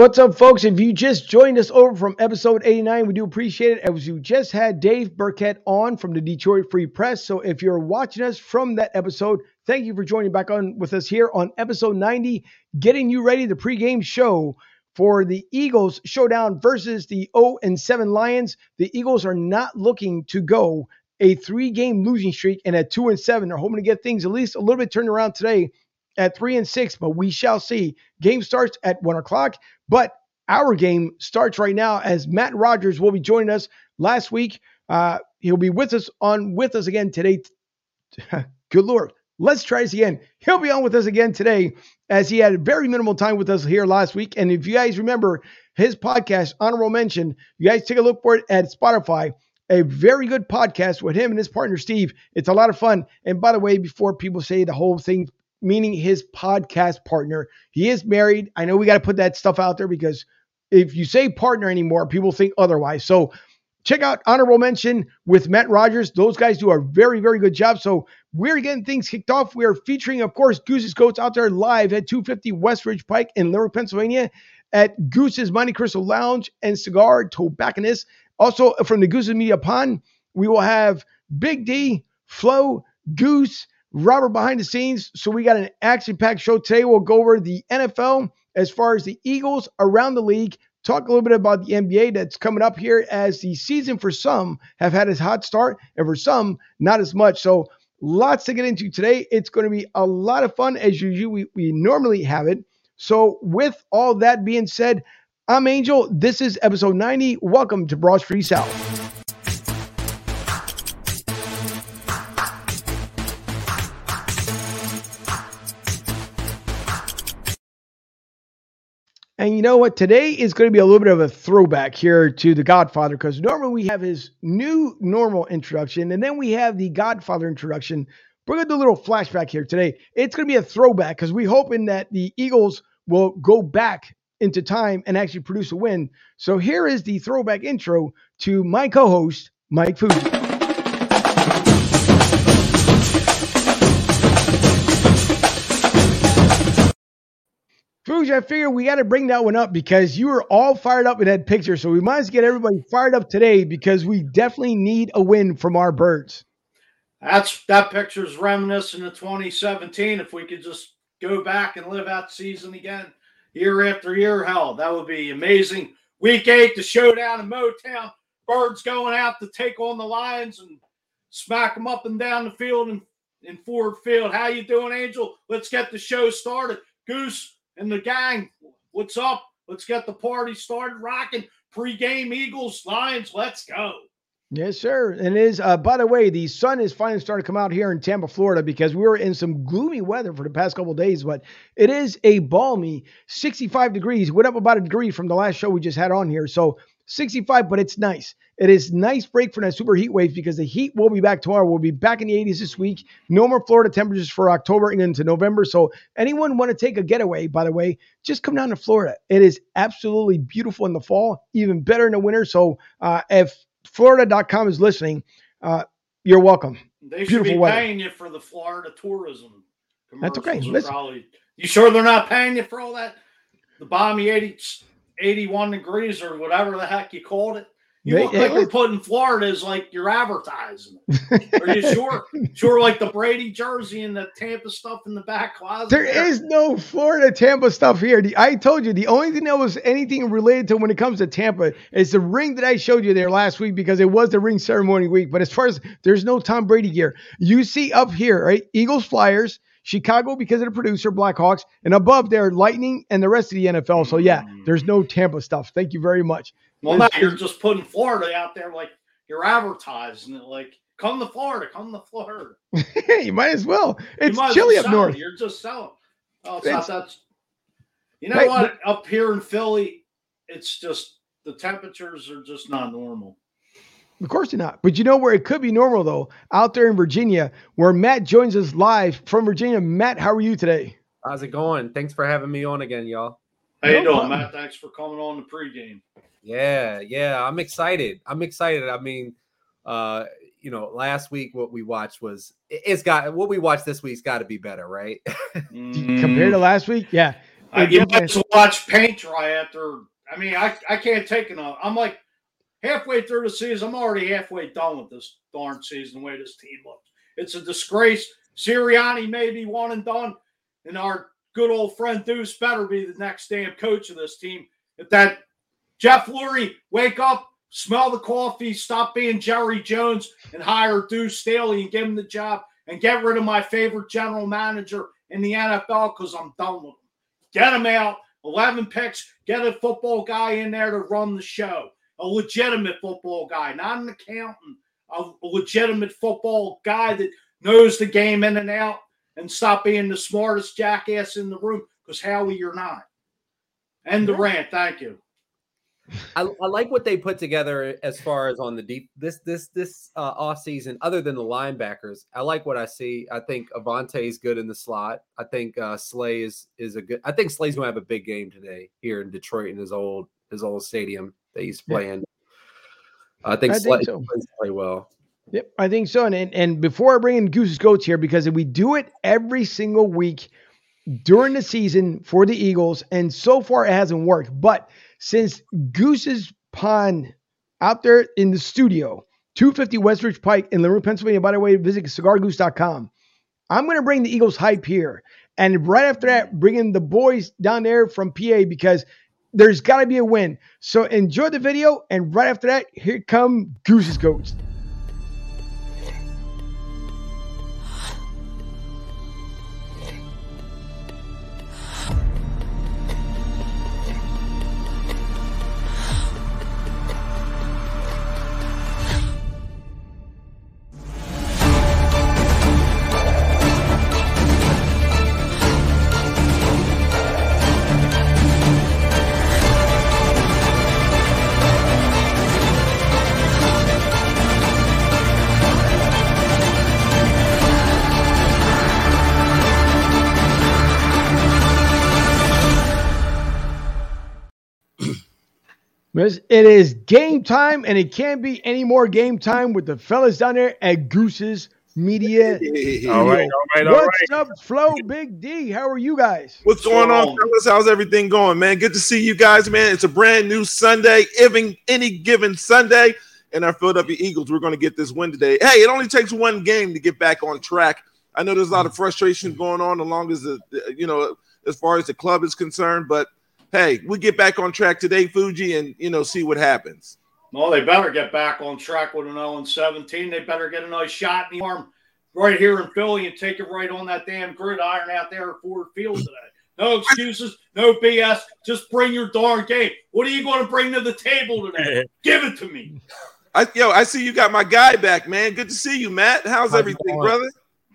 What's up, folks? If you just joined us over from episode 89, we do appreciate it. As you just had Dave Birkett on from the Detroit Free Press. So if you're watching us from that episode, thank you for joining back on with us here on episode 90, getting you ready the pregame show for the Eagles showdown versus the 0 and 7 Lions. The Eagles are not looking to go a three game losing streak and at 2 and 7. They're hoping to get things at least a little bit turned around today at 3 and 6, but we shall see. Game starts at 1 o'clock. But our game starts right now as Matt Rogers will be joining us last week. Uh, he'll be with us on with us again today. Good Lord. Let's try this again. He'll be on with us again today as he had very minimal time with us here last week. And if you guys remember his podcast, Honorable Mention, you guys take a look for it at Spotify. A very good podcast with him and his partner, Steve. It's a lot of fun. And by the way, before people say the whole thing meaning his podcast partner. He is married. I know we got to put that stuff out there because if you say partner anymore, people think otherwise. So check out honorable mention with Matt Rogers. Those guys do a very, very good job. So we're getting things kicked off. We are featuring, of course, Goose's Goats out there live at 250 West Ridge Pike in Limerick, Pennsylvania at Goose's Monte Cristo Lounge and Cigar Tobacconist. Also from the Goose's Media Pond, we will have Big D, Flo, Goose, Robert behind the scenes. So we got an action packed show today. We'll go over the NFL as far as the Eagles around the league. Talk a little bit about the NBA that's coming up here as the season for some have had a hot start and for some not as much. So lots to get into today. It's going to be a lot of fun as usual. We, we normally have it. So with all that being said, I'm Angel. This is episode 90. Welcome to Broad Street South. And you know what? Today is going to be a little bit of a throwback here to The Godfather because normally we have his new normal introduction and then we have the Godfather introduction. We're going to do a little flashback here today. It's going to be a throwback because we're hoping that the Eagles will go back into time and actually produce a win. So here is the throwback intro to my co host, Mike Fuji. Fuji, I figure we got to bring that one up because you were all fired up in that picture. So we might as get everybody fired up today because we definitely need a win from our birds. That's that picture's reminiscent of 2017. If we could just go back and live out the season again, year after year, hell, that would be amazing. Week eight, the showdown in Motown. Birds going out to take on the Lions and smack them up and down the field and in Ford Field. How you doing, Angel? Let's get the show started. Goose, and the gang. What's up? Let's get the party started rocking. Pre-game Eagles, Lions, let's go. Yes, sir. And it is, uh, by the way, the sun is finally starting to come out here in Tampa, Florida, because we were in some gloomy weather for the past couple days, but it is a balmy 65 degrees. Went up about a degree from the last show we just had on here. So 65, but it's nice. It is nice break for that super heat wave because the heat will be back tomorrow. We'll be back in the 80s this week. No more Florida temperatures for October and into November. So anyone want to take a getaway, by the way, just come down to Florida. It is absolutely beautiful in the fall, even better in the winter. So uh, if Florida.com is listening, uh, you're welcome. They should be weather. paying you for the Florida tourism. That's okay. Probably, you sure they're not paying you for all that? The balmy 80, 81 degrees or whatever the heck you called it. You look like you're putting Florida as like your advertising. Are you sure? sure, like the Brady jersey and the Tampa stuff in the back closet. There, there is no Florida Tampa stuff here. The, I told you the only thing that was anything related to when it comes to Tampa is the ring that I showed you there last week because it was the ring ceremony week. But as far as there's no Tom Brady gear, you see up here, right? Eagles Flyers. Chicago because of the producer, Blackhawks, and above there, Lightning and the rest of the NFL. So yeah, mm. there's no Tampa stuff. Thank you very much. Well, now you're just putting Florida out there like you're advertising it like come to Florida, come to Florida. you might as well. It's chilly up north. You're just selling. Oh, it's, it's not that's you know what? But, up here in Philly, it's just the temperatures are just not normal. Of course you're not. But you know where it could be normal though? Out there in Virginia, where Matt joins us live from Virginia. Matt, how are you today? How's it going? Thanks for having me on again, y'all. How no you doing, problem. Matt? Thanks for coming on the pregame. Yeah, yeah, I'm excited. I'm excited. I mean, uh, you know, last week what we watched was it's got what we watched this week's got to be better, right? Compared to last week, yeah. Uh, you might as watch paint dry after. I mean, I, I can't take enough. I'm like halfway through the season. I'm already halfway done with this darn season. The way this team looks, it's a disgrace. Sirianni may be one and done, and our good old friend Deuce better be the next damn coach of this team. If that Jeff Lurie wake up, smell the coffee, stop being Jerry Jones, and hire Deuce Staley and give him the job, and get rid of my favorite general manager in the NFL because I'm done with him. Get him out. 11 picks. Get a football guy in there to run the show. A legitimate football guy, not an accountant. A legitimate football guy that knows the game in and out and stop being the smartest jackass in the room because Howie, you're not. End the rant. Thank you. I, I, like what they put together as far as on the deep this this this uh, off season. Other than the linebackers, I like what I see. I think Avonte is good in the slot. I think uh, Slay is is a good. I think Slay's gonna have a big game today here in Detroit in his old his old stadium that he's playing. Yeah. I think I Slay think so. plays play well. Yep, I think so. And, and and before I bring in Goose's Goats here, because we do it every single week during the season for the Eagles, and so far it hasn't worked. But since Goose's Pond out there in the studio, 250 Westridge Pike in Linwood, Pennsylvania. By the way, visit cigargoose.com. I'm going to bring the Eagles hype here. And right after that, bring in the boys down there from PA because there's got to be a win. So enjoy the video. And right after that, here come Goose's Goats. It is game time, and it can't be any more game time with the fellas down there at Goose's Media. all right, all right, all What's right. up, Flo, Big D? How are you guys? What's going on, fellas? How's everything going, man? Good to see you guys, man. It's a brand new Sunday, even any given Sunday, and our Philadelphia Eagles. We're going to get this win today. Hey, it only takes one game to get back on track. I know there's a lot of frustration going on, along as the, you know, as far as the club is concerned, but hey, we get back on track today, Fuji, and you know, see what happens. Well, they better get back on track with an 0 17. They better get a nice shot in the arm right here in Philly and take it right on that damn gridiron out there at Ford Field today. No excuses, no BS. Just bring your darn game. What are you going to bring to the table today? Give it to me. I, yo, I see you got my guy back, man. Good to see you, Matt. How's everything, brother?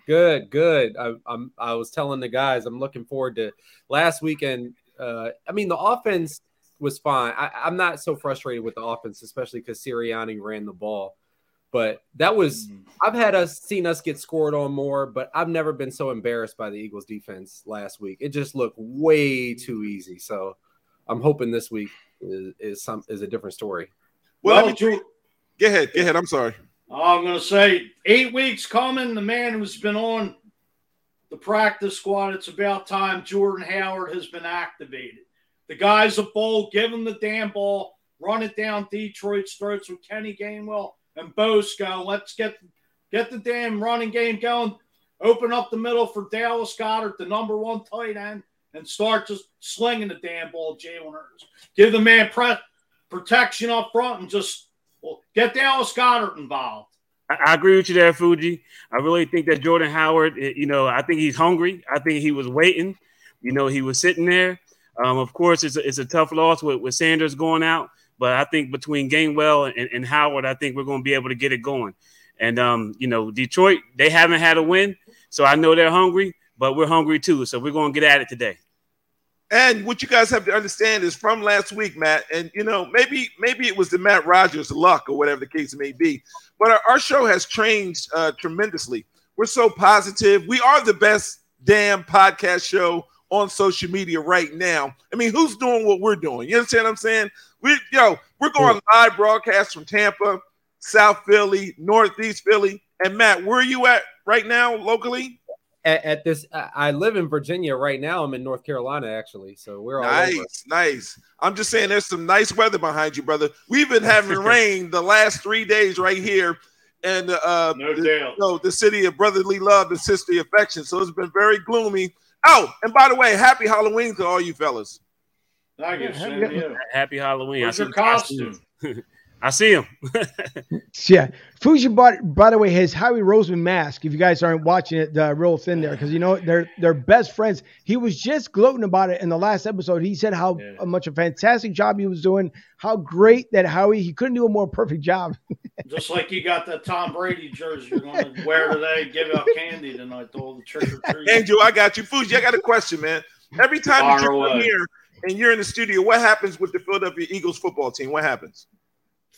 Good, good. I, I'm. I was telling the guys, I'm looking forward to last weekend uh, I mean, the offense was fine. I, am not so frustrated with the offense, especially because Sirianni ran the ball. But that was mm. I've had us seen us get scored on more, but I've never been so embarrassed by the Eagles defense last week. It just looked way too easy. So I'm hoping this week is, is some is a different story. Well, well Drew, go ahead, go ahead. I'm sorry. I'm going to say eight weeks coming. The man who's been on the practice squad. It's about time Jordan Howard has been activated. The guys are bold. Give them the damn ball. Run it down Detroit's throats with Kenny Gainwell and Bosco. Let's get get the damn running game going. Open up the middle for Dallas Goedert, the number one tight end, and start just slinging the damn ball, Jalen Hurts. Give the man pre- protection up front and just well, get Dallas Goedert involved. I, agree with you there, Fuji. I really think that Jordan Howard, eh, you know, I think he's hungry. I think he was waiting. You know, he was sitting there. Um, of course, it's a, it's a tough loss with, with Sanders going out, but I think between Gainwell and, and Howard, I think we're going to be able to get it going. And um, you know, Detroit, they haven't had a win, so I know they're hungry, but we're hungry too. So we're going to get at it today. And what you guys have to understand is from last week, Matt, and you know, maybe maybe it was the Matt Rogers luck or whatever the case may be, but our, our show has changed uh, tremendously. We're so positive. We are the best damn podcast show on social media right now. I mean, who's doing what we're doing? You understand what I'm saying? We yo, we're going live broadcast from Tampa, South Philly, Northeast Philly, and Matt, where are you at right now locally? At, at this. I I live in Virginia right now. I'm in North Carolina actually, so we're all Nice, over. nice. I'm just saying, there's some nice weather behind you, brother. We've been having rain the last three days right here, and uh, No the, doubt. no, the city of brotherly love and sisterly affection. So it's been very gloomy. Oh, and by the way, happy Halloween to all you fellas. Thank you, Yeah, same yeah. to you. Happy Halloween. Where's I your see costume? I see him. Yeah, Fuji bought by the way his Howie Roseman mask. If you guys aren't watching it, uh, real thin there because you know they're they're best friends. He was just gloating about it in the last episode. He said how Yeah. much a fantastic job he was doing, how great that Howie he couldn't do a more perfect job. Just like you got the Tom Brady jersey you're going to wear today, give out candy tonight to all the trick or treaters. Angel, I got you. Fuji, I got a question, man. Every time that you come away. here and you're in the studio, what happens with the Philadelphia Eagles football team? What happens?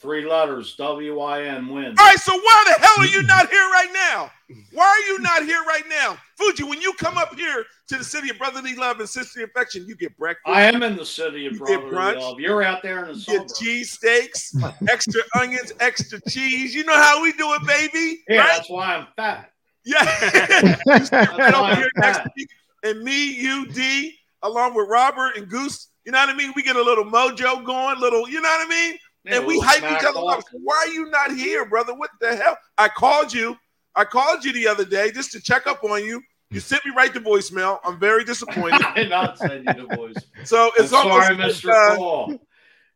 Three letters, W I N, win. All right, so why the hell are you not here right now? Why are you not here right now? Fuji, when you come up here to the city of brotherly love and sisterly affection, you get breakfast, I am in the city of You get brotherly brunch. love. You're out there in the you get cheese steaks, extra onions, extra cheese. You know how we do it, baby. Yeah, right? that's why I'm fat. Yeah. That's over why here I'm next fat. to and me, you, D, along with Robert and Goose. You know what I mean? We get a little mojo going, little, you know what I mean? Yeah, and we hype each other up. Why are you not here, brother? What the hell? I called you. I called you the other day just to check up on you. You sent me right to voicemail. I'm very disappointed. I did not send you the voice. So I'm it's almost sorry, like, Mr. uh, Call.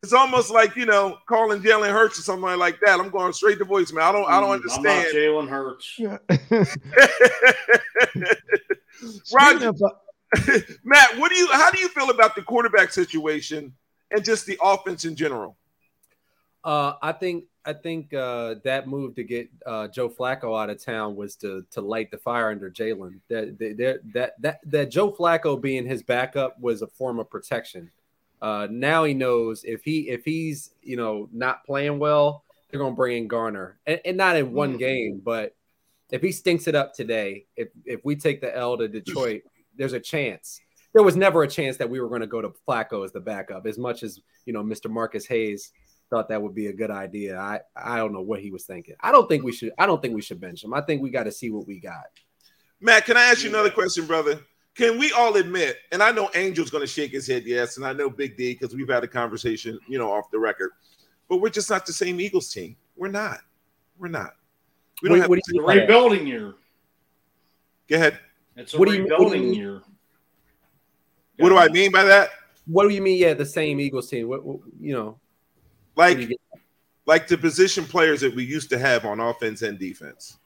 it's almost like you know calling Jalen Hurts or something like that. I'm going straight to voicemail. I don't I don't Mm, I'm not understand. Jalen Hurts. Roger. of, uh, Matt, what do you how do you feel about the quarterback situation and just the offense in general? Uh, I think I think uh, that move to get uh, Joe Flacco out of town was to to light the fire under Jalen. That that that that that Joe Flacco being his backup was a form of protection. Uh, now he knows if he if he's you know not playing well, they're gonna bring in Gardner, and, and not in one game, but if he stinks it up today, if if we take the L to Detroit, there's a chance. There was never a chance that we were going to go to Flacco as the backup, as much as you know Mr. Marcus Hayes thought that would be a good idea. I I don't know what he was thinking. I don't think we should. I don't think we should bench him. I think we got to see what we got. Matt, can I ask you another question, brother? Can we all admit, and I know Angel's going to shake his head yes, and I know Big D because we've had a conversation, you know, off the record, but we're just not the same Eagles team. We're not. We're not. We don't What- have. what do you a mean rebuilding year. Go ahead. It's a What do you- what do rebuilding year. What do I mean by that? What do you mean? Yeah, the same Eagles team. What, what you know? Like, what do you get- like the position players that we used to have on offense and defense.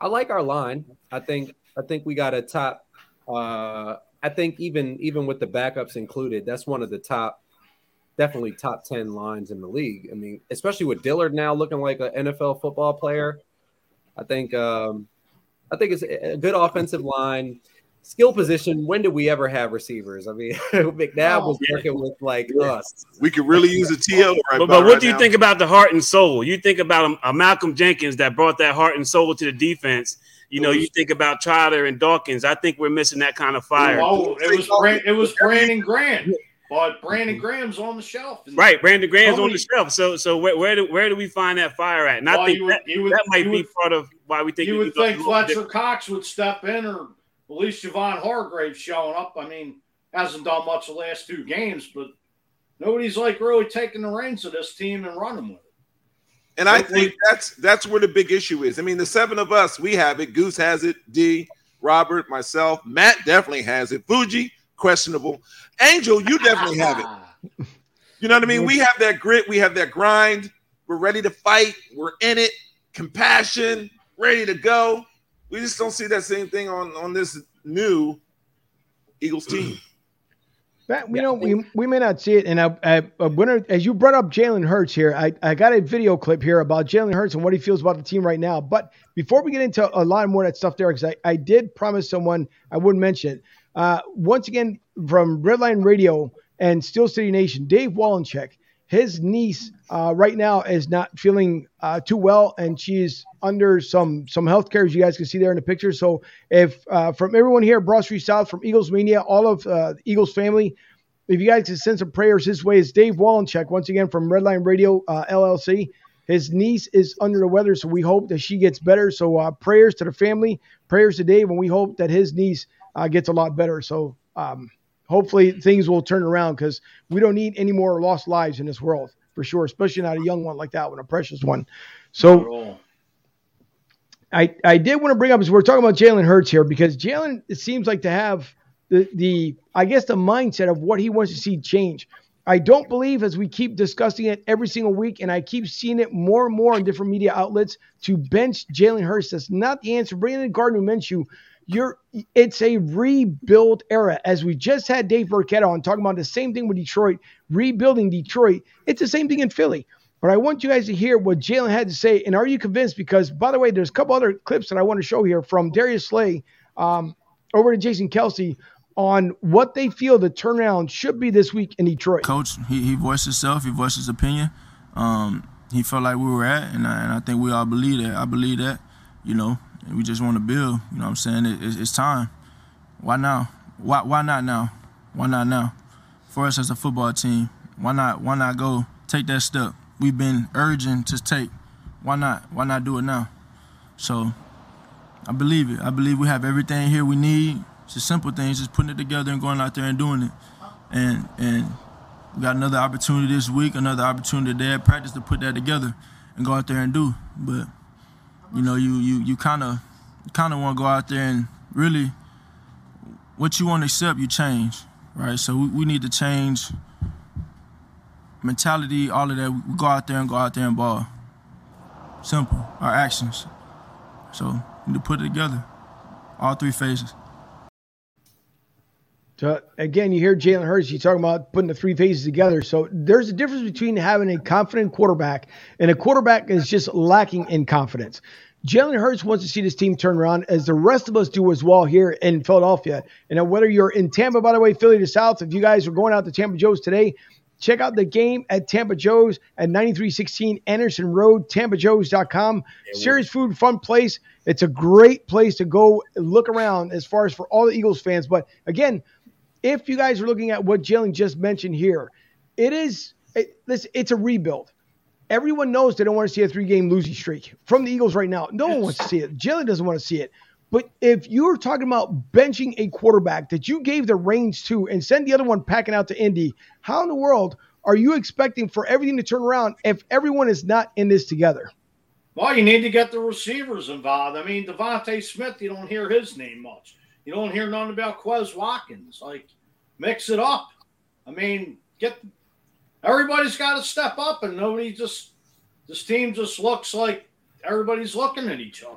I like our line. I think I think we got a top. Uh, I think even even with the backups included, that's one of the top, definitely top ten lines in the league. I mean, especially with Dillard now looking like an NFL football player. I think um, I think it's a good offensive line. Skill position. When did we ever have receivers? I mean, McNabb oh, was working with like us. We could really use a TO right But, but what right do you now. think about the heart and soul? You think about a, a Malcolm Jenkins that brought that heart and soul to the defense. You know, you think about Trotter and Dawkins. I think we're missing that kind of oh, fire. Oh, it was Brand, it was Brandon Grant, but Brandon Graham's on the shelf. Right, Brandon Graham's on the shelf. So, so where, where do where do we find that fire at? And I Well, think you would- that, you would- that might you be would- part of why we think you would think Fletcher. Cox would step in, or at least Javon Hargrave showing up. I mean, hasn't done much the last two games, but nobody's like really taking the reins of this team and running with it. And I think that's that's where the big issue is. I mean, the seven of us, we have it. Goose has it. D, Robert, myself, Matt definitely has it. Fuji, questionable. Angel, you definitely have it. You know what I mean? We have that grit. We have that grind. We're ready to fight. We're in it. Compassion, ready to go. We just don't see that same thing on on this new Eagles team. That, you know, we, we may not see it. And I, I, I wonder, as you brought up Jalen Hurts here, I, I got a video clip here about Jalen Hurts and what he feels about the team right now. But before we get into a lot more of that stuff there, because I, I did promise someone I wouldn't mention it. Uh, once again, from Redline Radio and Steel City Nation, Dave Wallencheck, his niece uh, right now is not feeling uh, too well, and she's under some some health care, as you guys can see there in the picture. So, if uh, from everyone here Broad Street South, from Eagles Media, all of uh, Eagles family, if you guys can send some prayers his way, is Dave Wallencheck once again from Redline Radio uh, LLC. his niece is under the weather, so we hope that she gets better. So uh, prayers to the family, prayers to Dave, and we hope that his niece gets a lot better. So um, hopefully things will turn around because we don't need any more lost lives in this world for sure, especially not a young one like that one, a precious one. So I, I did want to bring up as we're talking about Jalen Hurts here because Jalen it seems like to have the the I guess the mindset of what he wants to see change. I don't believe as we keep discussing it every single week, and I keep seeing it more and more on different media outlets to bench Jalen Hurts. That's not the answer. Bringing in Gardner Minshew, you're it's a rebuild era. As we just had Dave Birkett on talking about the same thing with Detroit, rebuilding Detroit. It's the same thing in Philly. But I want you guys to hear what Jalen had to say. And are you convinced? Because, by the way, there's a couple other clips that I want to show here from Darius Slay um, over to Jason Kelce on what they feel the turnaround should be this week in Detroit. Coach, he, he voiced himself, he voiced his opinion. Um, he felt like we were at, and I, and I think we all believe that. I believe that, you know, we just want to build. You know what I'm saying? It, it, it's time. Why now? Why, why not now? Why not now? For us as a football team, why not? Why not go take that step? we've been urging to take. Why not? Why not do it now? So I believe it. I believe we have everything here we need. It's just simple things, just putting it together and going out there and doing it. And and we got another opportunity this week, another opportunity today at practice to put that together and go out there and do. But you know, you you you kind of kind of want to go out there and really what you want to accept, you change, right? So we, we need to change mentality, all of that. We go out there and go out there and ball. Simple. Our actions. So we need to put it together. All three phases. So again, you hear Jalen Hurts, you talking about putting the three phases together. So there's a difference between having a confident quarterback and a quarterback is just lacking in confidence. Jalen Hurts wants to see this team turn around, as the rest of us do as well here in Philadelphia. And whether you're in Tampa, by the way, Philly to South, if you guys are going out to Tampa Joe's today, Check out the game at Tampa Joe's at 9316 Anderson Road, tampajoes.com. Yeah, Serious food, fun place. It's a great place to go look around as far as for all the Eagles fans. But again, if you guys are looking at what Jalen just mentioned here, it is it, this, it's a rebuild. Everyone knows they don't want to see a three game losing streak from the Eagles right now. No one wants to see it. Jalen doesn't want to see it. But if you're talking about benching a quarterback that you gave the reins to and send the other one packing out to Indy, how in the world are you expecting for everything to turn around if everyone is not in this together? Well, you need to get the receivers involved. I mean, DeVonta Smith, you don't hear his name much. You don't hear nothing about Quez Watkins. Like, mix it up. I mean, get everybody's got to step up, and nobody just this team just looks like everybody's looking at each other.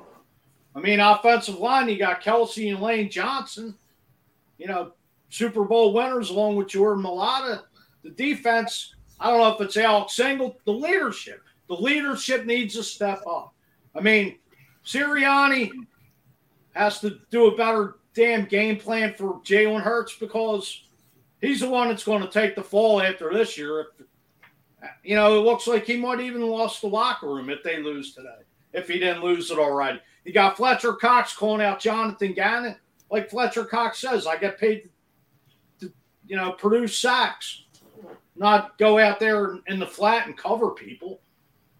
I mean, offensive line, you got Kelce and Lane Johnson, you know, Super Bowl winners along with Jordan Mailata. The defense, I don't know if it's Alex Single, the leadership. The leadership needs to step up. I mean, Sirianni has to do a better damn game plan for Jalen Hurts because he's the one that's going to take the fall after this year. You know, it looks like he might even lost the locker room if they lose today, if he didn't lose it already. You got Fletcher Cox calling out Jonathan Gannon. Like Fletcher Cox says, I get paid to, you know, produce sacks, not go out there in the flat and cover people.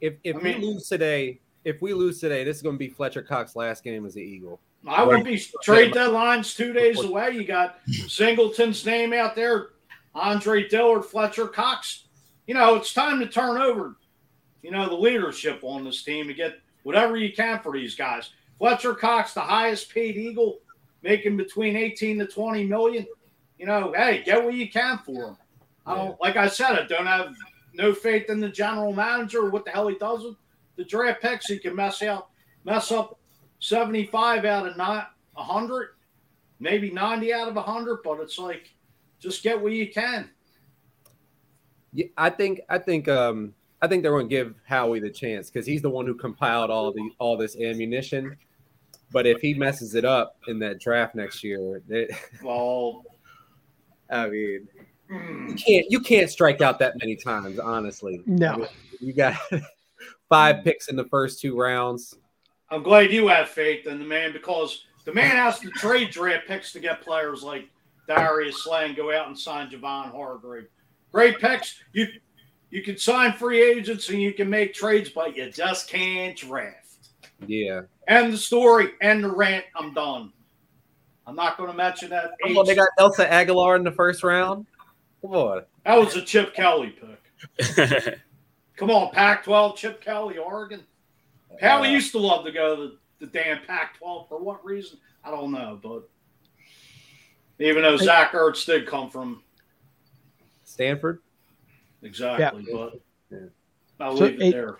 If if I we mean, lose today, if we lose today, this is going to be Fletcher Cox's last game as the Eagle. I would be trade deadlines two days away. You got Singleton's name out there, Andre Dillard, Fletcher Cox. You know, it's time to turn over, you know, the leadership on this team to get whatever you can for these guys. Fletcher Cox, the highest paid Eagle, making between 18 to 20 million. You know, hey, get what you can for him. I don't, like I said, I don't have no faith in the general manager or what the hell he does with the draft picks. He can mess out, mess up 75 out of not 100, maybe 90 out of 100, but it's like just get what you can. Yeah, I think I think um I think they're going to give Howie the chance because he's the one who compiled all the all this ammunition. But if he messes it up in that draft next year, it, well, I mean, you can't you can't strike out that many times. Honestly, no. I mean, you got five picks in the first two rounds. I'm glad you have faith in the man because the man has to trade draft picks to get players like Darius Slay and go out and sign Javon Hargrave. Great picks. You You can sign free agents and you can make trades, but you just can't draft. Yeah. And the story. and the rant. I'm done. I'm not going to mention that. Come on, they got Nelson Agholor in the first round. Come on. That was a Chip Kelly pick. Come on, Pac-12, Chip Kelly, Oregon. Howie Uh, used to love to go to the damn Pac-12 for what reason? I don't know, but even though Zach Ertz did come from Stanford. exactly, but Yeah. I'll So, leave it hey, there.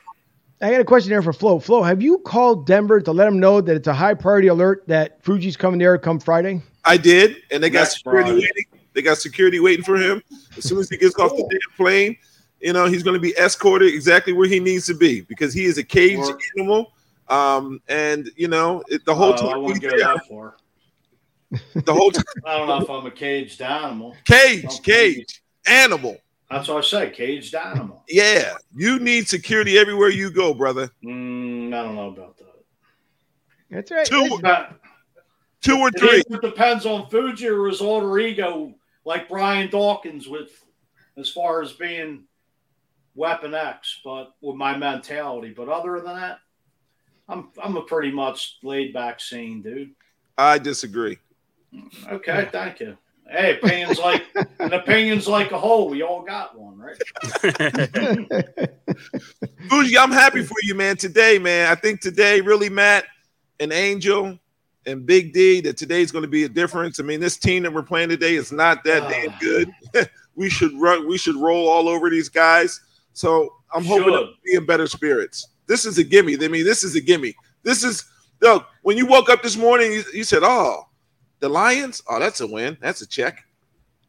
I got a question there for Flo. Flo, have you called Denver to let them know that it's a high priority alert that Fuji's coming there come Friday? I did, and they got Next security Friday. waiting. They got security waiting for him. As soon as he gets off the damn plane, you know he's going to be escorted exactly where he needs to be because he is a caged Or- animal. Um, and you know it, the whole Uh, I time wouldn't he's there, that far. the whole time, I don't know if I'm a caged animal. cage, cage, animal. That's what I say, caged animal. Yeah, you need security everywhere you go, brother. Mm, I don't know about that. That's right. Two- Listen, But Two or it three. either depends on Fuji or his alter ego, like Brian Dawkins, with as far as being Weapon X, but with my mentality. But other than that, I'm I'm a pretty much laid back scene, dude. I disagree. Okay, thank you. Hey, opinions like an opinion's like a hole. We all got one, right? Fuji, I'm happy for you, man. Today, man. I think today, really, Matt and Angel and Big D, that today's going to be a difference. I mean, this team that we're playing today is not that damn Ah. good. we should run. We should roll all over these guys. So I'm hoping Should. to be in better spirits. This is a gimme. I mean, this is a gimme. This is look. When you woke up this morning, you, you said, "Oh, the Lions. Oh, that's a win. That's a check."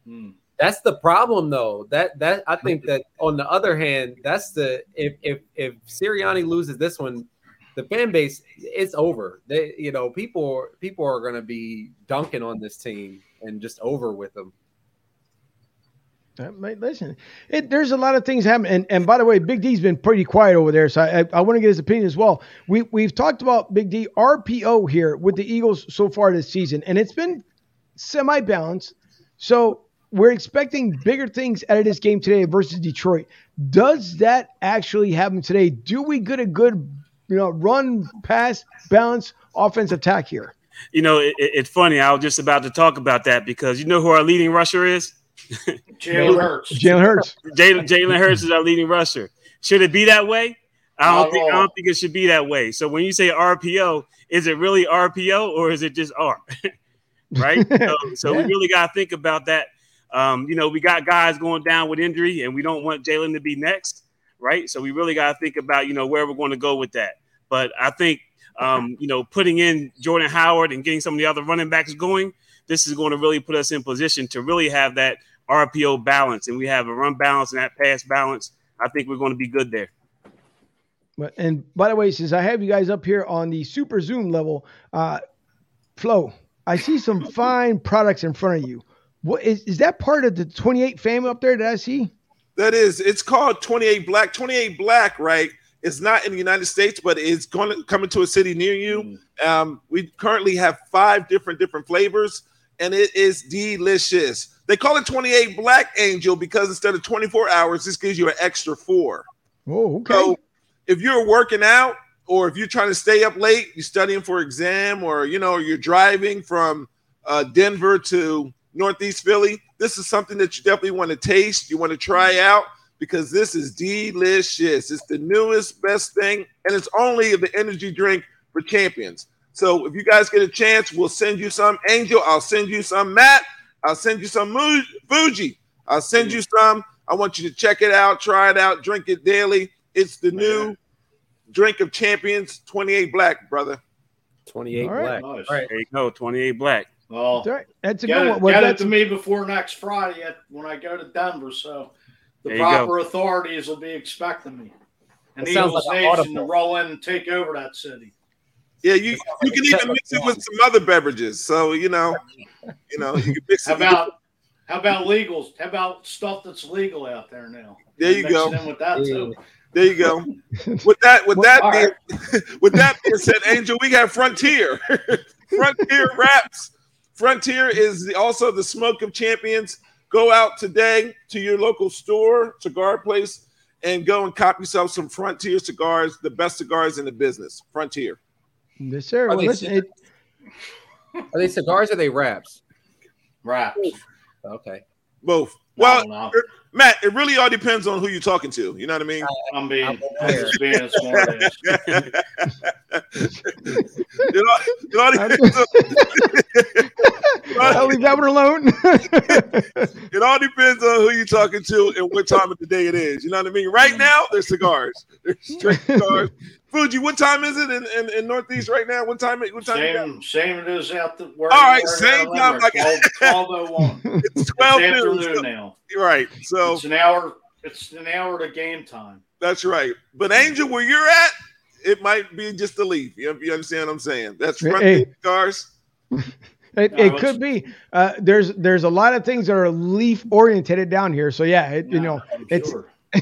Hmm. That's the problem, though. That that I think that on the other hand, that's the if if if Sirianni loses this one, the fan base it's over. They you know people people are going to be dunking on this team and just over with them. Uh, Listen, it, there's a lot of things happening. And, and by the way, Big D's been pretty quiet over there. So I, I, I want to get his opinion as well. We, we've talked about Big D RPO here with the Eagles so far this season, and it's been semi balanced. So we're expecting bigger things out of this game today versus Detroit. Does that actually happen today? Do we get a good you know, run, pass, balance, offensive attack here? you know, it- it's funny. I was just about to talk about that because you know who our leading rusher is? Jalen Hurts. Jalen Hurts. Jalen Jalen Hurts is our leading rusher. Should it be that way? I don't at think I don't think it should be that way. So when you say RPO, is it really RPO or is it just R? right? So, so Yeah. we really got to think about that. Um, you know, we got guys going down with injury, and we don't want Jalen to be next, right? So we really got to think about you know where we're going to go with that. But I think um, you know putting in Jordan Howard and getting some of the other running backs going, this is going to really put us in position to really have that RPO balance, and we have a run balance and that pass balance. I think we're going to be good there. But and by the way, since I have you guys up here on the super zoom level, uh, Flo, I see some fine products in front of you. What is is that part of the 28 family up there that I see? That is, it's called 28 Black. 28 Black, right? It's not in the United States, but it's going to come into a city near you. Um, we currently have five different different flavors, and it is delicious. They call it 28 Black Angel because instead of 24 hours, this gives you an extra four. Oh, okay. So if you're working out or if you're trying to stay up late, you're studying for exam, or you know, you're driving from uh, Denver to Northeast Philly, this is something that you definitely want to taste. You want to try out because this is delicious. It's the newest, best thing, and it's only the energy drink for champions. So if you guys get a chance, we'll send you some. Angel, I'll send you some. Matt, I'll send you some Mu- Fuji. I'll send you some. I want you to check it out, try it out, drink it daily. It's the new drink of champions, 28 black, brother. 28 All right. black. Nice. All right. There you go, 28 black. Well, That's all right. That's a good it, one. Well, get it that's- to me before next Friday at, when I go to Denver, so the There you proper authorities will be expecting me. And That sounds Eagles like Nation to roll in and take over that city. Yeah, you you can even mix it with some other beverages. So you know, you know, you can mix How it. with- about how about legals? How about stuff that's legal out there now? There you go. it with that too. There you go. With that, with that, being, with that being said, Angel, we got Frontier. Frontier Wraps. Frontier is the, also the smoke of champions. Go out today to your local store, cigar place, and go and cop yourself some Frontier cigars, the best cigars in the business. Frontier. Yes, sir. Are Well, they listen, it, Are they cigars or are they wraps? Raps. Okay. Both. Well, don't. Er, Matt, it really all depends on who you're talking to. You know what I mean? I'm being, I'm I'm just being a smart ass. it all, it all depends on, I'll leave that one alone. it all depends on who you're talking to and what time of the day it is. You know what I mean? Right mm. now, they're cigars. They're straight cigars. Fuji, what time is it in, in, in Northeast right now? What time? What time? Same, same it is out the where. All right, you are same now, time like- 12, 1201. It's twelve It's noon. afternoon now. Right. So It's an hour. It's an hour to game time. that's right. But Angel, where you're at, it might be just a leaf. You, you understand what I'm saying? That's front Hey. cigars. It, No, it it's- could be. Uh, there's there's a lot of things that are leaf orientated down here. So yeah, it, you know, I'm it's sure. I'll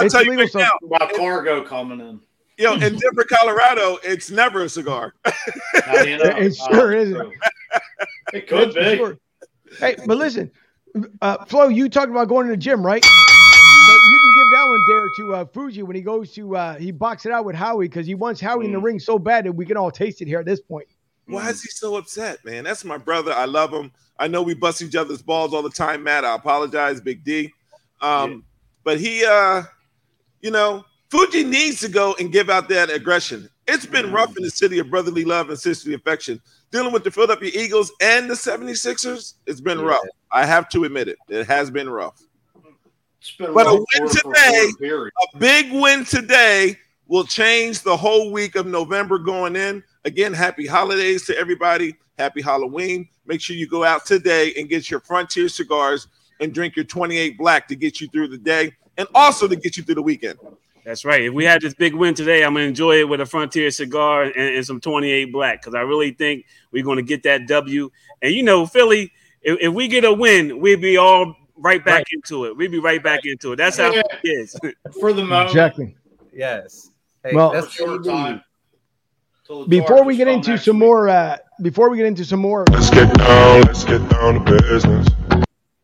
it's tell you right So now, about cargo coming in. Yo, in Denver, Colorado, it's never a cigar. How you know? It Uh, sure isn't. It could for be. sure. Hey, but listen, uh, Flo, you talked about going to the gym, right? So you can give that one there to uh, Fuji when he goes to uh, he boxed it out with Howie because he wants Howie in the Mm. ring so bad that we can all taste it here at this point. Why is he so upset, man? That's my brother. I love him. I know we bust each other's balls all the time, Matt. I apologize, Big D. Um, Yeah. but he uh, you know, Fuji needs to go and give out that aggression. It's been rough in the city of brotherly love and sisterly affection. Dealing with the Philadelphia Eagles and the 76ers, it's been Yeah. rough. I have to admit it. It has been rough. Been But a win today- A big win today will change the whole week of November going in. Again, happy holidays to everybody. Happy Halloween. Make sure you go out today and get your Frontier cigars and drink your 28 Black to get you through the day and also to get you through the weekend. That's right. If we had this big win today, I'm gonna enjoy it with a Frontier cigar and, and some 28 Black because I really think we're gonna get that W. And you know, Philly, if, if we get a win, we'd be all right back Right. into it. We'd be right back into it. That's how Yeah. it is. for the moment. Exactly. Yes. Hey, Well- that's short what time. need. Till the Before we get into some week. more, uh, before we get into some more, Let's get down, let's get down to business.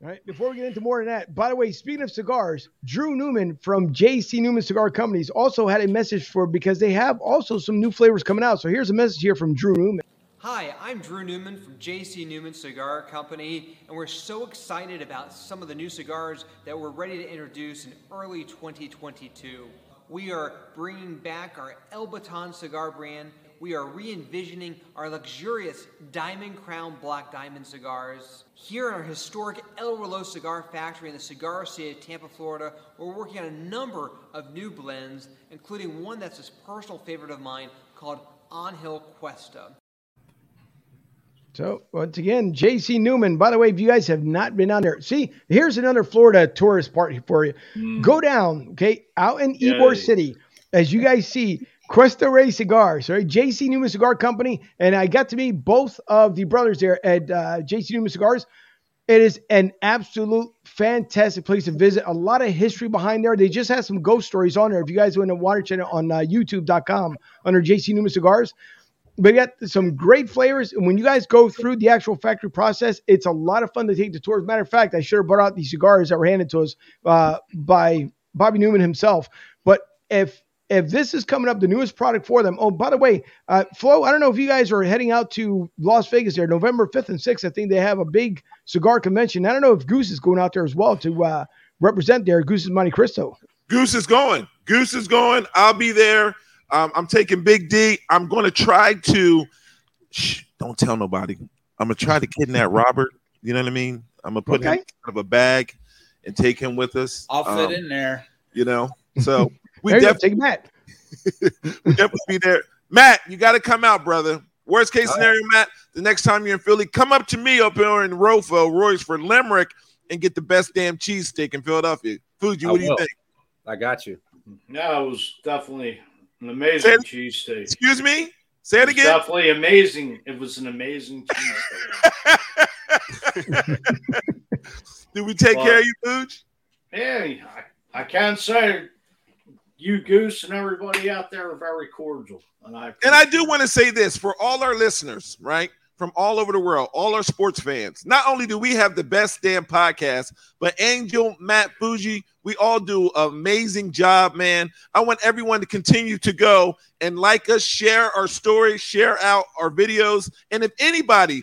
Right. Before we get into more of that, by the way, speaking of cigars, Drew Newman from JC Newman Cigar Companies also had a message for because they have also some new flavors coming out. So here's a message here from Drew Newman. Hi, I'm Drew Newman from JC Newman Cigar Company, and we're so excited about some of the new cigars that we're ready to introduce in early 2022. We are bringing back our El Baton cigar brand. We are re envisioning our luxurious Diamond Crown Black Diamond cigars. Here in our historic El Reloj Cigar Factory in the Cigar City of Tampa, Florida, we're working on a number of new blends, including one that's a personal favorite of mine called On Hill Cuesta. So once again, JC Newman. By the way, if you guys have not been down there, see, here's another Florida tourist part for you. Hmm. Go down, okay, out in Ybor City, as you guys see, Cuesta-Rey Cigars, right? JC Newman Cigar Company, and I got to meet both of the brothers there at uh, JC Newman Cigars. It is an absolute fantastic place to visit. A lot of history behind there. They just have some ghost stories on there. If you guys want to watch it on uh, YouTube.com under JC Newman Cigars, we got some great flavors. And when you guys go through the actual factory process, it's a lot of fun to take the tour. As a matter of fact, I should have brought out these cigars that were handed to us uh, by Bobby Newman himself. But if if this is coming up, the newest product for them. Oh, by the way, uh, Flo, I don't know if you guys are heading out to Las Vegas there, November 5th and 6th. I think they have a big cigar convention. I don't know if Goose is going out there as well to uh, represent there. Goose is Monte Cristo. Goose is going. Goose is going. I'll be there. Um, I'm taking Big D. I'm going to try to. Shh, don't tell nobody. I'm gonna try to kidnap Robert. You know what I mean? I'm gonna put him Okay. out of a bag and take him with us. I'll fit Um, in there. You know, so we There you go. definitely, Take Matt. we definitely be there. Matt, you got to come out, brother. Worst case scenario, Matt. The next time you're in Philly, come up to me up here in Rofo, Royce for Limerick, and get the best damn cheesesteak in Philadelphia. Fuji, what do you think? I got you. No, it was definitely an amazing Say- cheesesteak. Excuse me. Say it It again. definitely amazing. It was an amazing cheesesteak. Did we take Well- care of you, Fuji? yeah, I, I can say you, Goose, and everybody out there are very cordial. And I And I do want to say this for all our listeners, right? from all over the world, all our sports fans. Not only do we have the best damn podcast, but Angel, Matt, Fuji, we all do an amazing job, man. I want everyone to continue to go and like us, share our stories, share out our videos. And if anybody,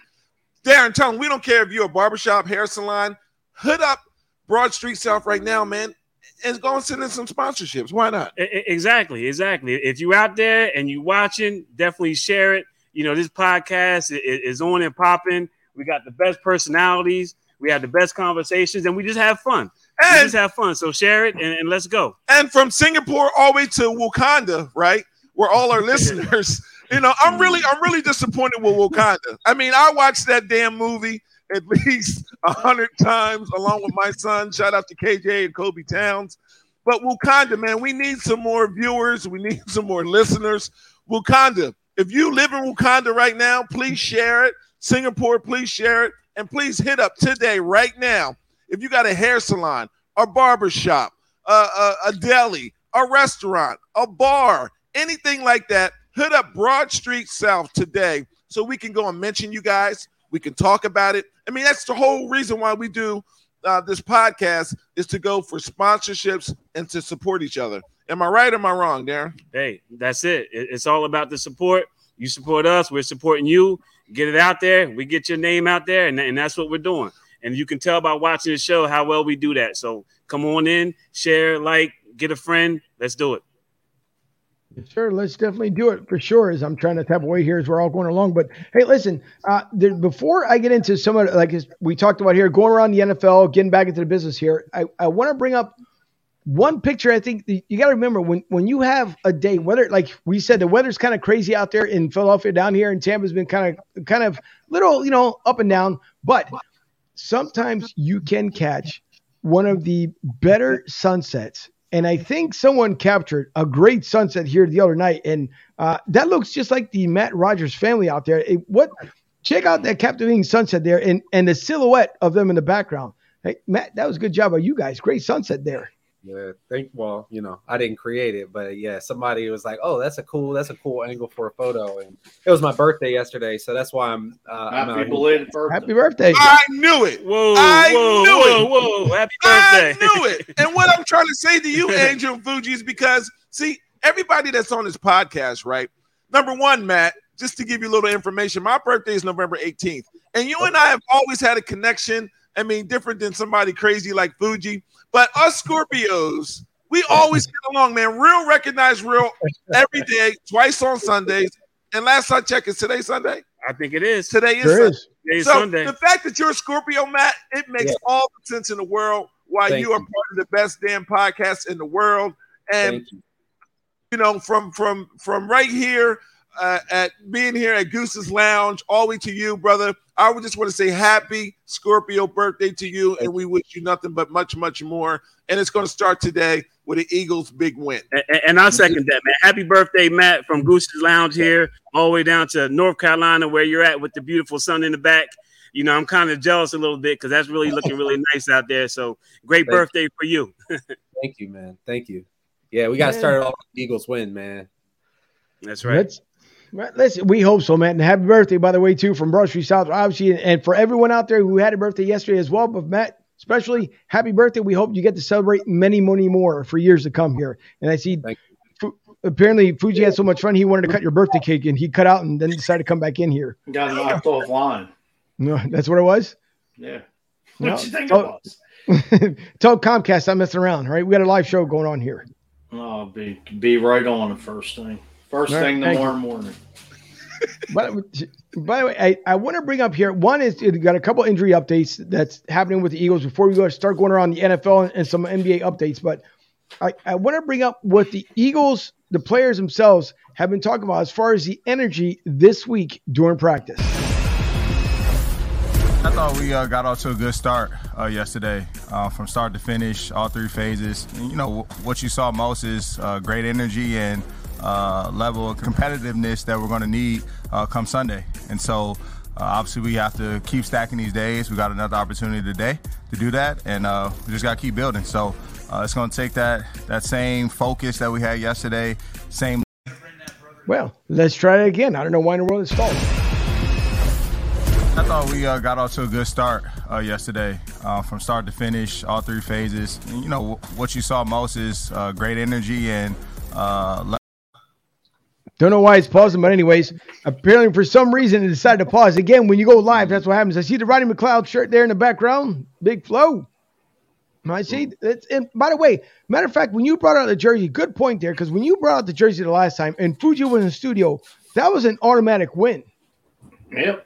Darren, tell them we don't care if you're a barbershop, hair salon, hood up Broad Street South right now, man and go and send in some sponsorships. Why not? Exactly, exactly. If you out there and you watching, definitely share it. You know, this podcast is on and popping. We got the best personalities. We have the best conversations, and we just have fun. And, we just have fun. So share it and, and let's go. And from Singapore all the way to Wakanda, right, where all our listeners. You know, I'm really, I'm really disappointed with Wakanda. I mean, I watched that damn movie at least a hundred times along with my son. Shout out to KJ and Kobe Towns. But Wakanda, man, we need some more viewers. We need some more listeners. Wakanda, if you live in Wakanda right now, please share it. Singapore, please share it. And please hit up today, right now. If you got a hair salon, a barber shop, a, a, a deli, a restaurant, a bar, anything like that, hit up Broad Street South today so we can go and mention you guys. We can talk about it. I mean, that's the whole reason why we do uh, this podcast is to go for sponsorships and to support each other. Am I right or am I wrong, Darren? Hey, that's it. It's all about the support. You support us, we're supporting you. Get it out there. We get your name out there, and, and that's what we're doing. And you can tell by watching the show how well we do that. So come on in, share, like, get a friend. Let's do it. Sure, let's definitely do it for sure. As I'm trying to tap away here as we're all going along. But hey, listen, uh, there, before I get into some of like we talked about here, going around the NFL, getting back into the business here, I, I want to bring up one picture. I think you got to remember when when you have a day, whether like we said, the weather's kind of crazy out there in Philadelphia, down here in Tampa's been kind of kind of little, you know, up and down. But sometimes you can catch one of the better sunsets and I think someone captured a great sunset here the other night, and uh, that looks just like the Matt Rogers family out there. It, what? Check out that captivating sunset there, and and the silhouette of them in the background. Hey, Matt, that was a good job by you guys. Great sunset there. Yeah, think well, you know, I didn't create it, but yeah, somebody was like, "Oh, that's a cool, that's a cool angle for a photo." And it was my birthday yesterday, so that's why I'm. Uh, Happy I'm belated birthday! Happy birthday! I knew it. Whoa, I whoa, knew whoa, it. whoa! Happy birthday! I knew it. And what I'm trying to say to you, Angel Fuji, is because see, everybody that's on this podcast, right? Number one, Matt, just to give you a little information, my birthday is November 18th, and you and I have always had a connection. I mean, different than somebody crazy like Fuji, but us Scorpios we always get along, man. Real recognize real every day, twice on Sundays. And last I checked, is today Sunday? I think it is. Today is There Sunday. is. Today is So Sunday. the fact that you're a Scorpio, Matt, it makes Yeah. all the sense in the world why Thank you are you. part of the best damn podcast in the world. And you. you know, from from from right here uh, at being here at Goose's Lounge, all the way to you, brother. I would just want to say happy Scorpio birthday to you, and we wish you nothing but much, much more. And it's going to start today with the Eagles' big win. And, and I second that, man. Happy birthday, Matt, from Goose's Lounge here, all the way down to North Carolina, where you're at with the beautiful sun in the back. You know, I'm kind of jealous a little bit because that's really looking really nice out there. So great Thank you. birthday for you. Thank you, man. Thank you. Yeah, we got to start off with Eagles win, man. That's right. Let's, right, listen, we hope so, man. And happy birthday, by the way, too, from Broad Street South, obviously, and, and for everyone out there who had a birthday yesterday as well. But Matt, especially, happy birthday. We hope you get to celebrate many, many more for years to come here. And I see, Fu- apparently, Fuji had so much fun, he wanted to cut your birthday cake, and he cut out and then decided to come back in here. Got knocked offline. No, that's what it was. Yeah. No. What you think Oh. it was? Tell Comcast I'm messing around. All right, we got a live show going on here. Oh, be be right on the first thing. First All right, thing thank tomorrow morning. But by the way, I, I want to bring up here one is you got a couple injury updates that's happening with the Eagles before we go start going around the NFL and, and some NBA updates. But I, I want to bring up what the Eagles, the players themselves, have been talking about as far as the energy this week during practice. I thought we uh, got off to a good start uh, yesterday, uh, from start to finish, all three phases. And, you know what you saw most is uh, great energy and uh, level of competitiveness that we're going to need uh, come Sunday. And so, uh, obviously, we have to keep stacking these days. We got another opportunity today to do that, and uh, we just got to keep building. So, uh, it's going to take that that same focus that we had yesterday, same Well, let's try it again. I don't know why in the world it's stalled. I thought we uh, got off to a good start uh, yesterday, uh, from start to finish, all three phases. And, you know what you saw most is uh, great energy and. Don't know why it's pausing, but anyways, apparently for some reason it decided to pause again. When you go live, that's what happens. I see the Rodney McLeod shirt there in the background. Big flow. I see. It's, and by the way, matter of fact, when you brought out the jersey, good point there, because when you brought out the jersey the last time and Fuji was in the studio, that was an automatic win. Yep.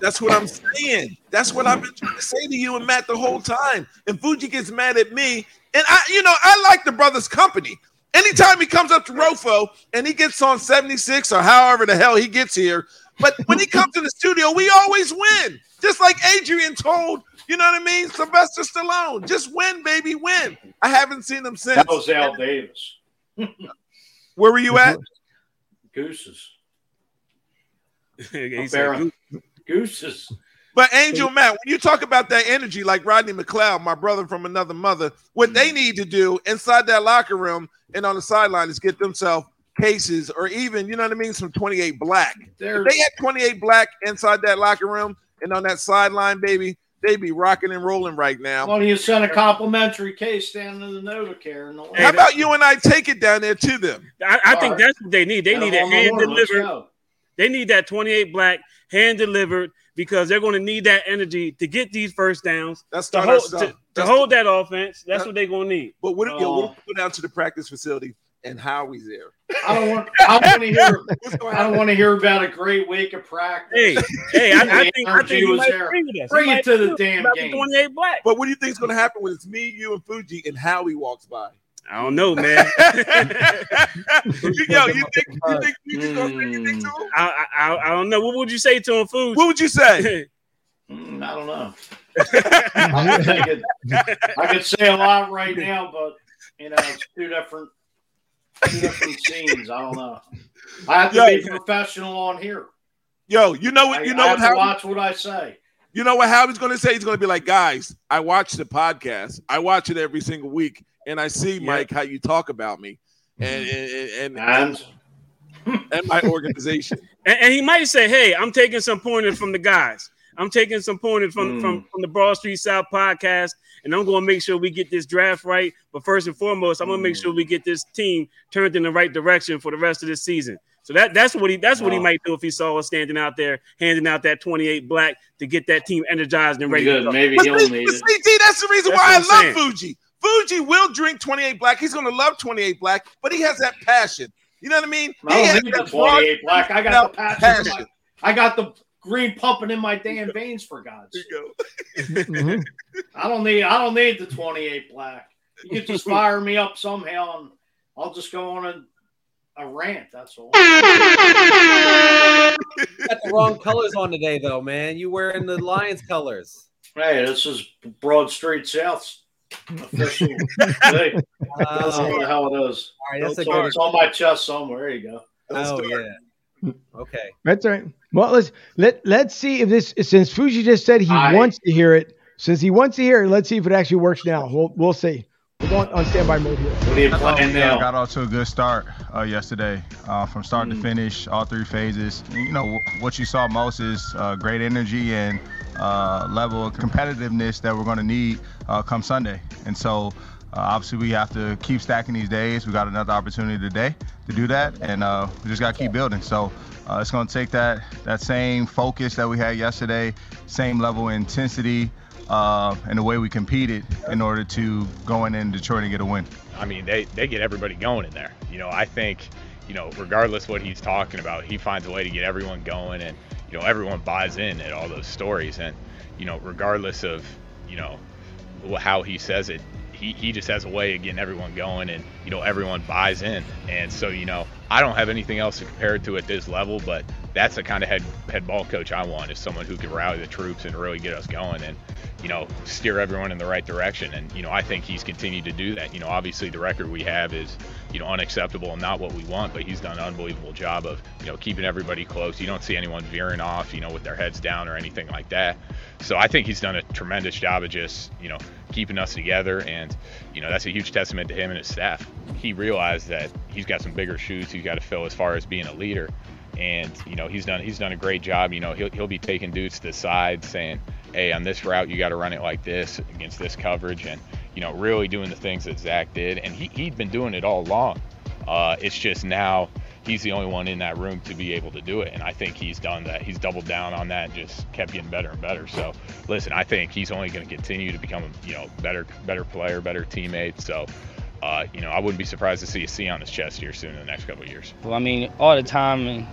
That's what I'm saying. That's what I've been trying to say to you and Matt the whole time. And Fuji gets mad at me. And I, you know, I like the brother's company. Anytime he comes up to Rofo and he gets on 76 or however the hell he gets here, but when he comes to the studio, we always win. Just like Adrian told, you know what I mean? Sylvester Stallone. Just win, baby, win. I haven't seen him since. That was Al Davis. Where were you at? Gooses. He Up said, there. Gooses. But Angel Matt, when you talk about that energy, like Rodney McLeod, my brother from another mother, what they mm-hmm. need to do inside that locker room and on the sideline is get themselves cases or even, you know what I mean, some 28 black. There- If they had 28 black inside that locker room and on that sideline, baby, they'd be rocking and rolling right now. Well, don't you send a complimentary case down to the NovaCare? And the How about you and I take it down there to them? I, I think All right. that's what they need. They Get need them it on the hand delivered. They need that 28 black hand delivered because they're going to need that energy to get these first downs. That's To hold, to, to hold that offense. That's That- what they're going to need. But what if you know, we'll um, go down to the practice facility and Howie's there? I don't want. I want to hear. I don't want to hear about a great week of practice. Hey, hey, I, I The think I think you was might there. agree with us. Bring it to the damn game. 28 black. But what do you think is going to happen when it's me, you, and Fuji, and Howie walks by? I don't know, man. Yo, you think you think Fuji's going to say anything to him? I, I I don't know. What would you say to him, food? What would you say? Mm, I don't know. I could, I could say a lot right now, but you know, it's two different, two different scenes. I don't know. I have to Yeah. be professional on here. Yo, you know what? You I know what? have to watch what I say. you know what Howie's going to say? He's going to be like, guys, I watch the podcast. I watch it every single week, and I see, Mike, how you talk about me, and and and, And and my organization. And, and he might say, "Hey, I'm taking some pointers from the guys. I'm taking some pointers from Mm. from from the Broad Street South podcast, and I'm going to make sure we get this draft right. But first and foremost, I'm going to make sure we get this team turned in the right direction for the rest of this season. So that that's what he that's what he might do if he saw us standing out there handing out that 28 black to get that team energized and ready. to good. go. Maybe But he'll see, need but it. see, T, that's the reason That's why I what I'm love Fuji. Fuji will drink 28 black. He's going to love 28 black, but he has that passion. You know what I mean? I He don't has need that the 28 black. I got the passion. passion. I got the green pumping in my damn veins for God's sake. you go. Mhm. I don't need I don't need the 28 black. You can just fire me up somehow and I'll just go on a, a rant. That's all. got the wrong colors on today, though, man. You wearing the Lions colors. Hey, this is Broad Street South's official. Hey, that's Oh, what the hell it is. all right, that's a It's on, good. it's on my chest somewhere. There you go. Oh yeah. Okay. That's all right. Well, let's let let's see if this since Fuji just said he I- wants to hear it. Since he wants to hear it, let's see if it actually works now. We'll we'll see. We're going on standby mode here. What are you playing we now? got off to a good start uh, yesterday, uh, from start to finish, all three phases. And, you know what you saw most is uh, great energy and uh, level of competitiveness that we're going to need uh, come Sunday. And so, uh, obviously, we have to keep stacking these days. We got another opportunity today to do that, and uh, we just got to keep building. So. Uh, it's going to take that that same focus that we had yesterday, same level of intensity, uh, and the way we competed in order to go in in Detroit and get a win. I mean, they, they get everybody going in there. You know, I think, you know, regardless what he's talking about, he finds a way to get everyone going and, you know, everyone buys in at all those stories. And, you know, regardless of, you know, how he says it, he, he just has a way of getting everyone going and, you know, everyone buys in. And so, you know, I don't have anything else to compare it to at this level, but that's the kind of head, head ball coach I want is someone who can rally the troops and really get us going. And, you know, steer everyone in the right direction. And, you know, I think he's continued to do that. You know, obviously the record we have is, you know, unacceptable and not what we want, but he's done an unbelievable job of, you know, keeping everybody close. You don't see anyone veering off, you know, with their heads down or anything like that. So I think he's done a tremendous job of just, you know, keeping us together. And, you know, that's a huge testament to him and his staff. He realized that he's got some bigger shoes he's got to fill as far as being a leader. and you know he's done he's done a great job. You know he'll he'll be taking dudes to the side saying, "Hey, on this route you got to run it like this against this coverage," and you know really doing the things that Zach did, and he he'd been doing it all along. Uh, it's just now he's the only one in that room to be able to do it, and I think he's done that. He's doubled down on that, and just kept getting better and better. So listen, I think he's only going to continue to become you know better better player, better teammate. So uh, you know, I wouldn't be surprised to see a C on his chest here soon in the next couple of years. Well, I mean, all the time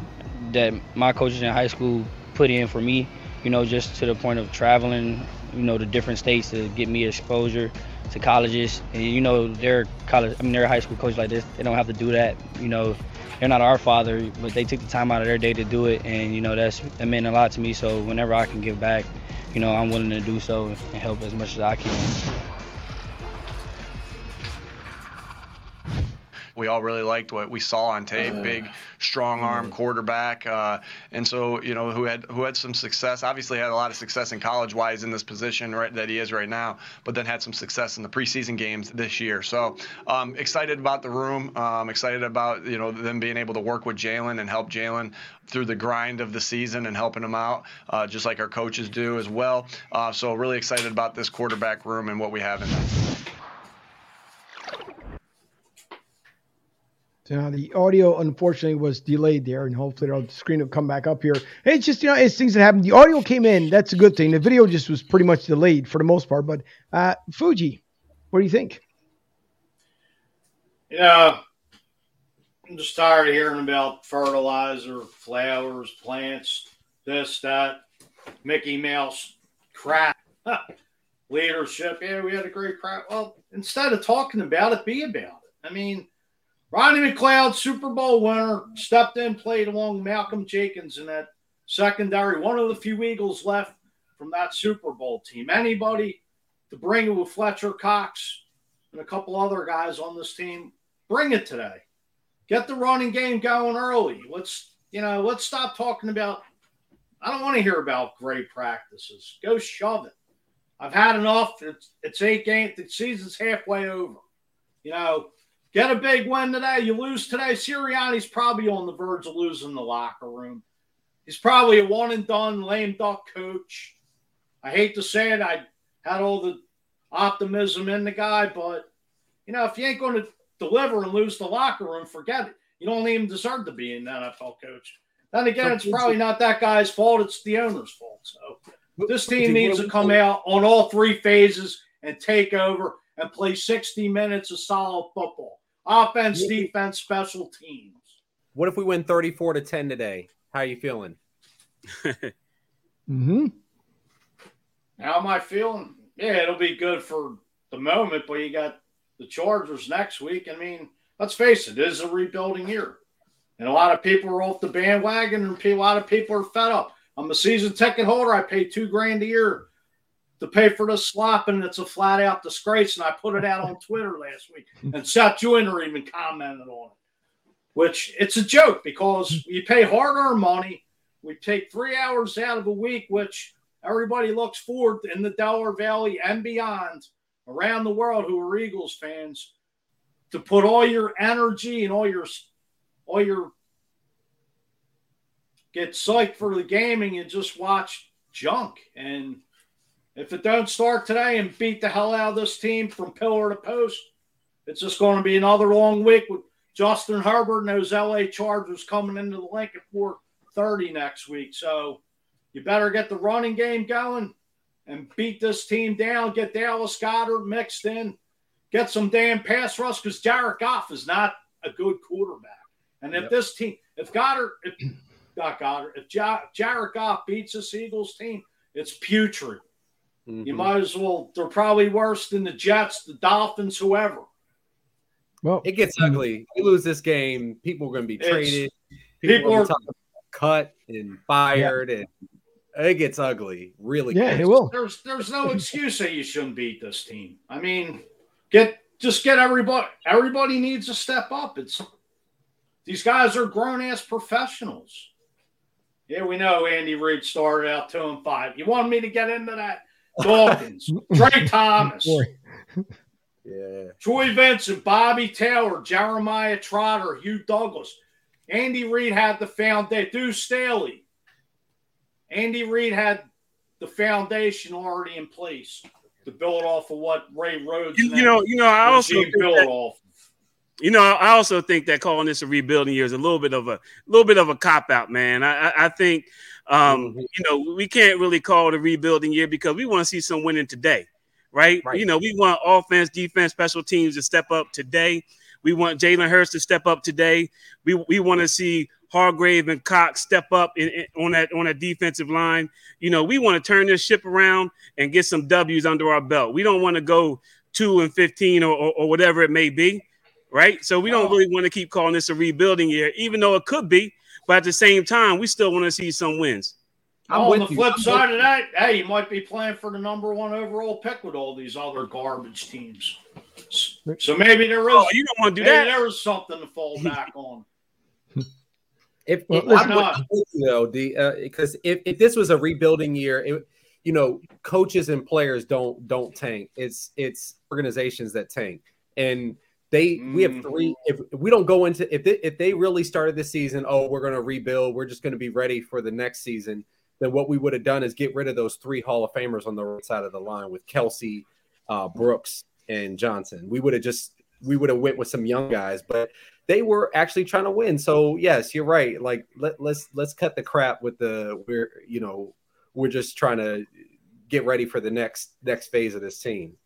that my coaches in high school put in for me, you know, just to the point of traveling, you know, to different states to get me exposure to colleges. And you know, they're college, I mean, they're high school coaches like this. They don't have to do that. You know, they're not our father, but they took the time out of their day to do it, and you know, that's that meant a lot to me. So whenever I can give back, you know, I'm willing to do so and help as much as I can. We all really liked what we saw on tape. Uh, Big, strong arm mhm. quarterback, uh, and so you know who had who had some success. Obviously, had a lot of success in college wise in this position right that he is right now, but then had some success in the preseason games this year. So um, excited about the room. Um, excited about you know them being able to work with Jalen and help Jalen through the grind of the season and helping him out, uh, just like our coaches do as well. Uh, so really excited about this quarterback room and what we have in there. Now the audio unfortunately was delayed there, and hopefully the screen will come back up here. It's just you know it's things that happen. The audio came in, that's a good thing. The video just was pretty much delayed for the most part. But uh, Fuji, what do you think? Yeah, I'm just tired of hearing about fertilizer, flowers, plants, this, that, Mickey Mouse crap, leadership. Yeah, we had a great crap. Well, instead of talking about it, be about it. I mean, Rodney McLeod, Super Bowl winner, stepped in, played along Malcolm Jenkins in that secondary. One of the few Eagles left from that Super Bowl team. Anybody to bring it with Fletcher Cox and a couple other guys on this team, bring it today. Get the running game going early. Let's, you know, let's stop talking about. I don't want to hear about great practices. Go shove it. I've had enough. It's, it's eight games. The season's halfway over. You know, Get a big win today. You lose today. Sirianni's probably on the verge of losing the locker room. He's probably a one and done lame duck coach. I hate to say it. I had all the optimism in the guy, but you know, if you ain't going to deliver and lose the locker room, forget it. You don't even deserve to be an NFL coach. Then again, it's probably not that guy's fault. It's the owner's fault. So this team needs to come out on all three phases and take over and play 60 minutes of solid football offense, defense, special teams. What if we win 34 to 10 today? How are you feeling? mm-hmm. How am I feeling? Yeah, it'll be good for the moment, but you got the Chargers next week. I mean, let's face it, it is a rebuilding year. And a lot of people are off the bandwagon, and a lot of people are fed up. I'm a season ticket holder. I pay two grand a year to pay for the slop, and it's a flat out disgrace. And I put it out on Twitter last week, and Seth Joyner even commented on it, which it's a joke because you pay hard earned money. We take three hours out of a week, which everybody looks forward in the Delaware Valley and beyond around the world who are Eagles fans to put all your energy and all your all your get psyched for the gaming and just watch junk and if it don't start today and beat the hell out of this team from pillar to post, it's just going to be another long week with Justin Herbert and those LA Chargers coming into the Lincoln 430 next week. So you better get the running game going and beat this team down, get Dallas Goedert mixed in, get some damn pass rush because Jared Goff is not a good quarterback. And if Yep. this team, if Goedert, if not Goedert, if ja- Jared Goff beats this Eagles team, it's putrid. You Mhm. might as well. They're probably worse than the Jets, the Dolphins, whoever. Well, It gets ugly. You lose this game, people are going to be traded. people are are- talking about cut and fired, and it gets ugly really Yeah, quick. it will. There's there's no excuse that you shouldn't beat this team. I mean, get just get everybody. Everybody needs to step up. It's these guys are grown ass professionals. Yeah, we know Andy Reid started out two and five. You wanted me to get into that? Dawkins, Tra Thomas, Yeah. Troy Vincent, Bobby Taylor, Jeremiah Trotter, Hugh Douglas. Andy Reid had the foundation. Deuce Staley. Andy Reid had the foundation already in place to build off of what Ray Rhodes. You, you know, you know, I also think build that, off. You know, I also think that calling this a rebuilding year is a little bit of a little bit of a cop out, man. I, I think um, mm-hmm. you know we can't really call it a rebuilding year because we want to see some winning today, right? right? You know, we want offense, defense, special teams to step up today. We want Jalen Hurts to step up today. We we want to see Hargrave and Cox step up in, in, on that on that defensive line. You know, we want to turn this ship around and get some W's under our belt. We don't want to go two and fifteen or, or, or whatever it may be, right? So we don't really want to keep calling this a rebuilding year, even though it could be. But at the same time, we still want to see some wins. Oh, on the flip you. side of that, hey, you might be playing for the number one overall pick with all these other garbage teams. So maybe there is. Oh, you don't want to do that. There is something to fall back on. If, if I'm not though, the because uh, if, if this was a rebuilding year, it, you know, coaches and players don't don't tank. It's it's organizations that tank, and they mm. we have three. Mm-hmm. If, if, we don't go into if they, if they really started the season, oh, we're going to rebuild. We're just going to be ready for the next season. Then what we would have done is get rid of those three Hall of Famers on the right side of the line with Kelce, uh, Brooks, and Johnson. We would have just we would have went with some young guys, but they were actually trying to win. So yes, you're right. Like let, let's let's cut the crap with the we're you know we're just trying to get ready for the next next phase of this team.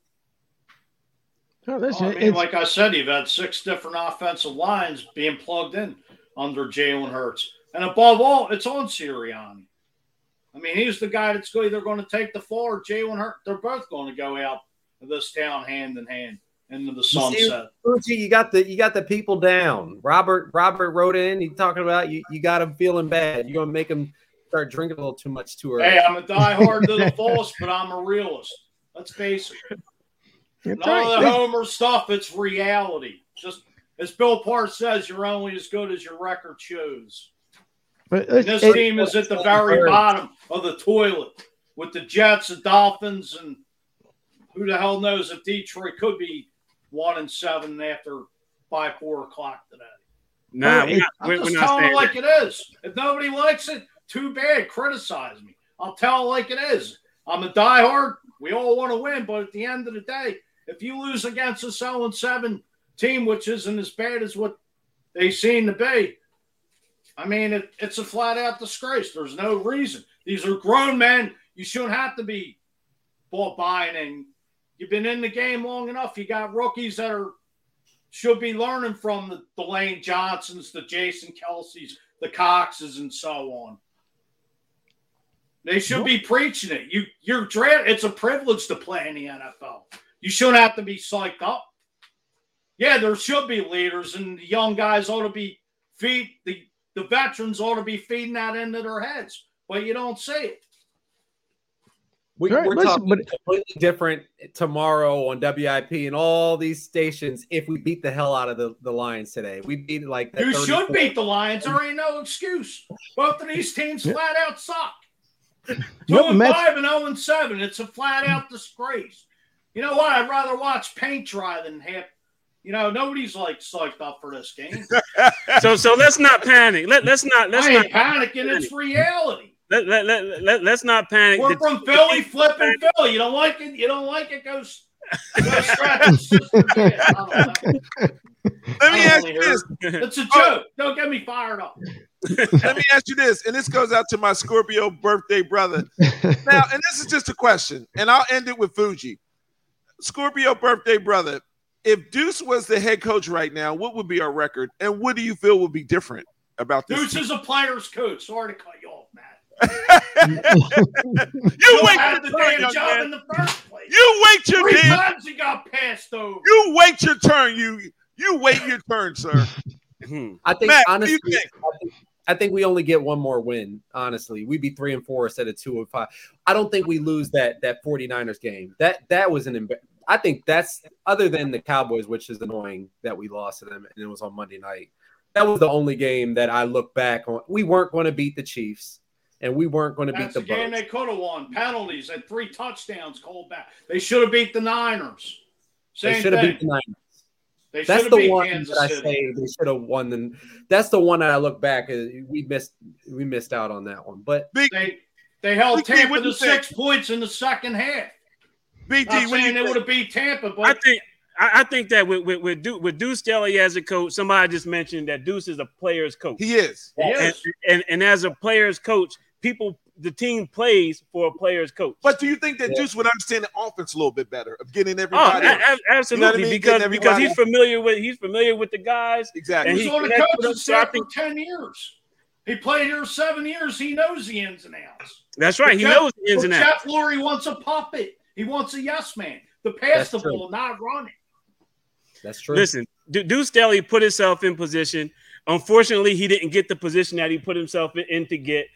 Oh, well, I mean, like I said, you've had six different offensive lines being plugged in under Jalen Hurts, and above all, it's on Sirianni. I mean, he's the guy that's either going to take the floor or Jalen Hurts. They're both going to go out of this town hand in hand into the sunset. You, see, you got the you got the people down. Robert Robert wrote in. He's talking about you. You got him feeling bad. You're gonna make him start drinking a little too much too early. Hey, I'm a diehard to the fullest, but I'm a realist. Let's face it. None right. of the Homer stuff. It's reality. Just as Bill Parr says, you're only as good as your record shows. But this it, team is at the very bottom of the toilet with the Jets, the Dolphins, and who the hell knows if Detroit could be one and seven after by four o'clock today. Nah, we're not, I'm just telling it like it is. If nobody likes it, too bad. Criticize me. I'll tell it like it is. I'm a diehard. We all want to win, but at the end of the day, if you lose against a 7 7 team, which isn't as bad as what they seem to be, I mean, it, it's a flat out disgrace. There's no reason. These are grown men. You shouldn't have to be bought buying and You've been in the game long enough. You got rookies that are should be learning from the, the Lane Johnsons, the Jason Kelces, the Coxes, and so on. They should nope. be preaching it. You you're it's a privilege to play in the NFL. You shouldn't have to be psyched up. Yeah, there should be leaders, and the young guys ought to be feed the the veterans ought to be feeding that into their heads, but you don't see it. We, are listen, talking but, completely different tomorrow on WIP and all these stations if we beat the hell out of the, the Lions today. We beat like You should beat the Lions. There ain't no excuse. Both of these teams flat out suck. Two no, and five and zero oh and seven. It's a flat out disgrace. You know what? I'd rather watch paint dry than have. You know, nobody's like psyched up for this game. so, so let's not panic. Let, let's not. Let's I not panicking. It's reality let, let, let, let, let's not panic. We're from Philly, flipping Philly. You don't like it? You don't like it? Go, go scratch. Let me ask you this. It's a oh. joke. Don't get me fired up. Let me ask you this, and this goes out to my Scorpio birthday brother. Now, and this is just a question, and I'll end it with Fuji. Scorpio birthday brother, if Deuce was the head coach right now, what would be our record, and what do you feel would be different about this? Deuce team? is a player's coach. Sorry to cut you off, Matt you wait your turn, young man. In the first place. You wait your Three times he got passed over. You wait your turn. You you wait your turn, sir. Hmm. I think Matt, honestly, think? I, think, I think we only get one more win. Honestly, we'd be three and four instead of two and five. I don't think we lose that that 49ers game. That that was an I think that's other than the Cowboys, which is annoying that we lost to them and it was on Monday night. That was the only game that I look back on. We weren't going to beat the Chiefs and we weren't going to beat the, the game they could have won. Penalties and three touchdowns called back. They should have beat the Niners. Same they should have beat the Niners. They That's the one Kansas that I City. say they should have won. And that's the one that I look back and we missed we missed out on that one. But They they held Big D, Tampa to do you think? six points in the second half. BG, I'm what saying you they would have beat Tampa, but I think I, I think that with with with, Deuce, with Deuce Staley as a coach, somebody just mentioned that Deuce is a player's coach. He is. He and, is. and and as a player's coach, people the team plays for a player's coach. But do you think that Deuce would understand the offense a little bit better of getting Oh, everybody? a- a- absolutely, mean? because because he's familiar with he's familiar with the guys. exactly. and he was he on the connects coaching them, so I staff for ten years. He played here seven years. He knows the ins and outs. That's right. He Jeff- knows the ins and outs. Jeff Lurie wants a puppet. He wants a yes man to pass That's the true. ball, not run it. that's true. Listen, Du- Deuce Staley put himself in position. Unfortunately, he didn't get the position that he put himself in, in to get.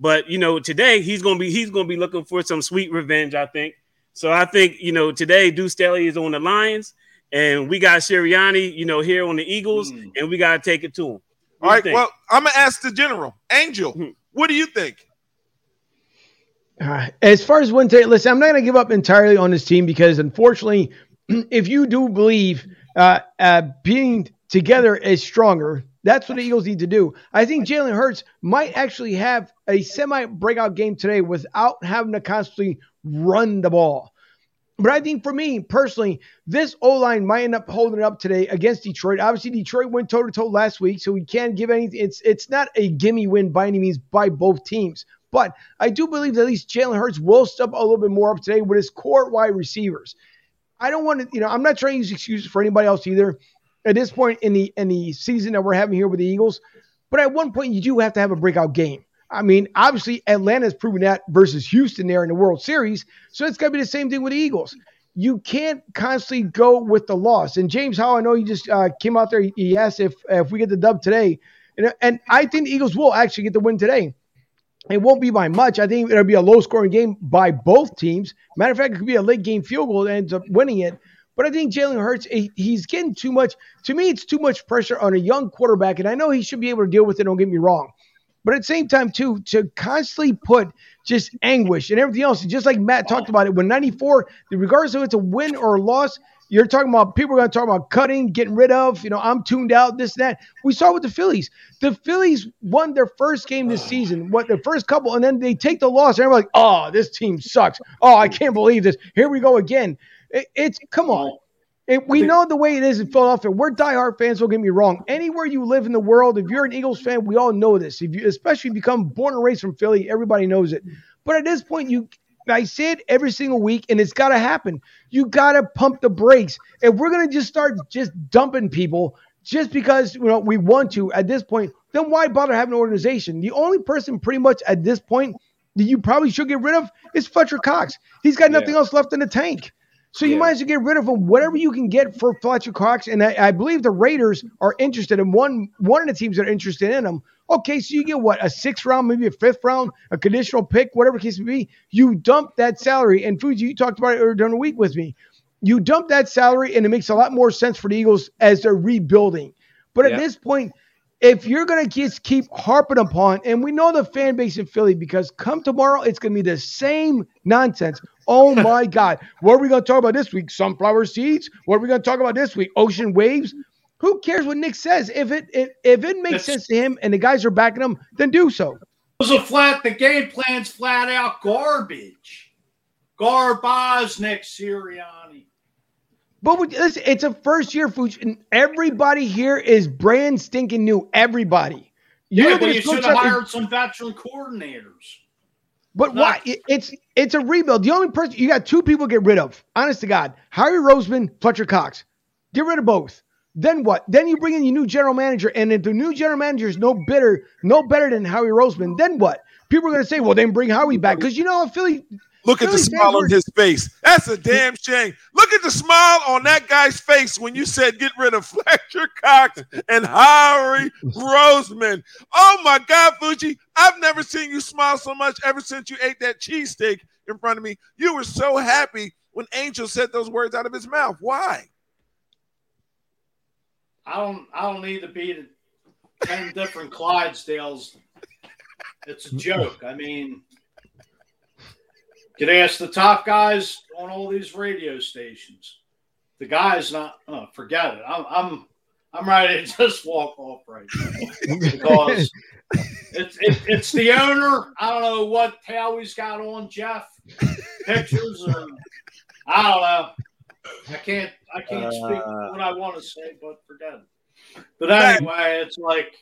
But you know, today he's gonna be he's gonna be looking for some sweet revenge. I think. So I think you know today Deuce Staley is on the Lions, and we got Sirianni, you know, here on the Eagles, Mm. and we gotta take it to him. All right. Well, I'm gonna ask the general, Angel. Mhm. What do you think? Uh, as far as today, listen, I'm not going to give up entirely on this team because unfortunately, if you do believe uh, uh, being together is stronger, that's what the Eagles need to do. I think Jalen Hurts might actually have a semi breakout game today without having to constantly run the ball. But I think for me personally, this O line might end up holding it up today against Detroit. Obviously, Detroit went toe to toe last week, so we can't give anything. It's it's not a gimme win by any means by both teams. But I do believe that at least Jalen Hurts will step a little bit more up today with his core wide receivers. I don't want to, you know, I'm not trying to use excuses for anybody else either. At this point in the in the season that we're having here with the Eagles, but at one point you do have to have a breakout game. I mean, obviously Atlanta's proven that versus Houston there in the World Series, so it's got to be the same thing with the Eagles. You can't constantly go with the loss. And James Howe, I know you just uh, came out there. He asked if if we get the dub today, and, and I think the Eagles will actually get the win today. It won't be by much. I think it'll be a low scoring game by both teams. Matter of fact, it could be a late game field goal that ends up winning it. But I think Jalen Hurts, he's getting too much. To me, it's too much pressure on a young quarterback. And I know he should be able to deal with it, don't get me wrong. But at the same time, too, to constantly put just anguish and everything else, just like Matt talked about it, when 94, regardless of it's a win or a loss, you're talking about people are going to talk about cutting, getting rid of, you know, I'm tuned out, this, and that. We saw with the Phillies. The Phillies won their first game this season, what the first couple, and then they take the loss, and everybody's like, oh, this team sucks. Oh, I can't believe this. Here we go again. It- it's come on. It, we know the way it is in Philadelphia. We're diehard fans. Don't get me wrong. Anywhere you live in the world, if you're an Eagles fan, we all know this. If you, especially if you become born and raised from Philly, everybody knows it. But at this point, you, I say it every single week, and it's got to happen. You got to pump the brakes. If we're gonna just start just dumping people just because you know we want to at this point, then why bother having an organization? The only person pretty much at this point that you probably should get rid of is Fletcher Cox. He's got nothing else left in the tank. So you Yeah. might as well get rid of him, whatever you can get for Fletcher Cox. And I, I believe the Raiders are interested in one one of the teams that are interested in him. Okay, so you get what a sixth round, maybe a fifth round, a conditional pick, whatever the case may be. You dump that salary, and Fuji, you talked about it earlier during the week with me. You dump that salary, and it makes a lot more sense for the Eagles as they're rebuilding. But at this point, if you're gonna just keep harping upon, and we know the fan base in Philly because come tomorrow, it's gonna be the same nonsense. Oh my God, what are we gonna talk about this week? Sunflower seeds. What are we gonna talk about this week? Ocean waves. Who cares what Nick says? If it if, if it makes That's- sense to him and the guys are backing him, then do so. It was a flat. The game plan's flat out garbage. Garbage, Nick Sirianni. But we- listen, it's a first year food, and everybody here is brand stinking new. Everybody. You're but the you should have hired some veteran coordinators. But why? It- It's it's a rebuild. The only person you got two people to get rid of. Honest to God, Harry Roseman, Fletcher Cox. Get rid of both. Then what? Then you bring in your new general manager, and if the new general manager is no better, no better than Howie Roseman, then what? People are going to say, "Well, then bring Howie back," because you know Philly. Look at the smile on his face. That's a damn shame. Look at the smile on that guy's face when you said get rid of Fletcher Cox and Harry Roseman. Oh my God, Fuji. I've never seen you smile so much ever since you ate that cheesesteak in front of me. You were so happy when Angel said those words out of his mouth. Why? I don't. I don't need to be ten different Clydesdales. It's a joke. I mean, could ask the top guys on all these radio stations. the guy's not. Oh, forget it. I'm I'm I'm ready to just walk off right now because it's it, it's the owner. I don't know what tail he's got on Jeff pictures and I don't know. I can't I can't speak Uh. what I want to say, but forget it. But anyway, it's like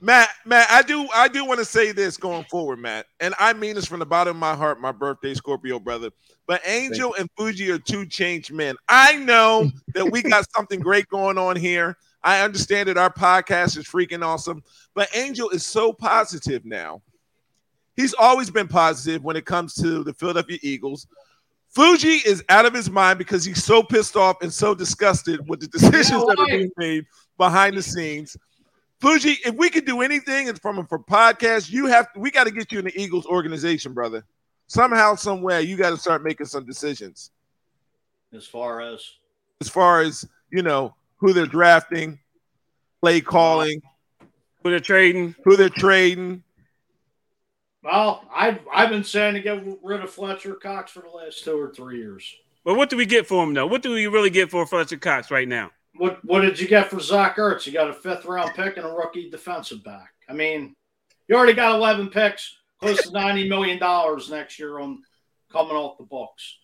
Matt, Matt, I do I do want to say this going forward, Matt, and I mean this from the bottom of my heart, my birthday Scorpio brother. But Angel and Fuji are two changed men. I know that we got something great going on here. I understand that our podcast is freaking awesome, but Angel is so positive now. He's always been positive when it comes to the Philadelphia Eagles. Fuji is out of his mind because he's so pissed off and so disgusted with the decisions that are being made behind the scenes. Fuji, if we could do anything and from for podcast, you have we got to get you in the Eagles organization, brother. Somehow, somewhere, you got to start making some decisions as far as as far as you know who they're drafting, play calling, who they're trading, who they're trading. Well, I've I've been saying to get rid of Fletcher Cox for the last two or three years. But what do we get for him though? What do we really get for Fletcher Cox right now? What what did you get for Zach Ertz? You got a fifth round pick and a rookie defensive back. I mean, you already got eleven picks, close to ninety million dollars next year on coming off the books.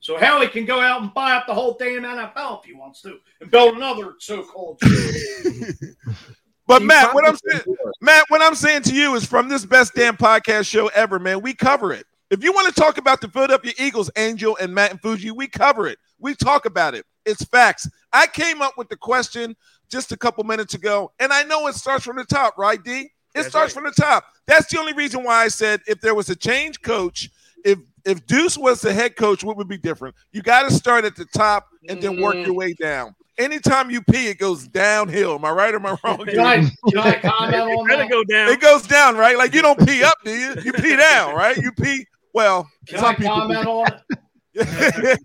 So Haley can go out and buy up the whole damn NFL if he wants to, and build another so-called. But Matt, what I'm saying, Matt, what I'm saying to you is from this best damn podcast show ever, man. We cover it. If you want to talk about the Philadelphia Eagles, Angel and Matt and Fuji, we cover it. We talk about it. It's facts. I came up with the question just a couple minutes ago, and I know it starts from the top, right, D? It That's starts from the top. That's the only reason why I said if there was a change coach, if if Deuce was the head coach, what would be different? You got to start at the top and then work Mm. your way down. Anytime you pee, it goes downhill. Am I right or am I wrong? Can I, can I comment on Better that? go down. It goes down, right? Like you don't pee up, do you? You pee down, right? You pee. Well, Can some I people comment do. on it?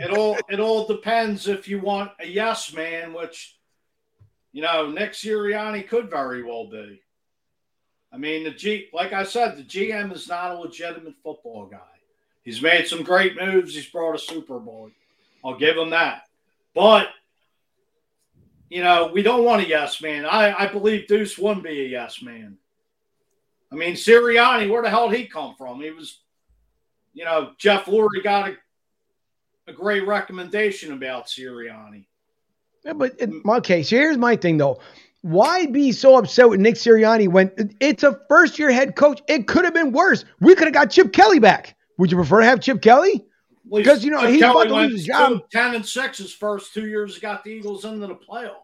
It all it all depends if you want a yes man, which you know Nick Sirianni could very well be. I mean, the G, like I said, the GM is not a legitimate football guy. He's made some great moves. He's brought a Super Bowl. I'll give him that. But you know, we don't want a yes man. I, I believe Deuce wouldn't be a yes man. I mean, Sirianni, where the hell did he come from? He was, you know, Jeff Lurie got a a great recommendation about Sirianni. Yeah, but it, okay, so here's my thing though. Why be so upset with Nick Sirianni when it's a first year head coach? It could have been worse. We could have got Chip Kelly back. Would you prefer to have Chip Kelly? Because you know he's about to lose his job. ten and six his first two years. Got the Eagles into the playoffs.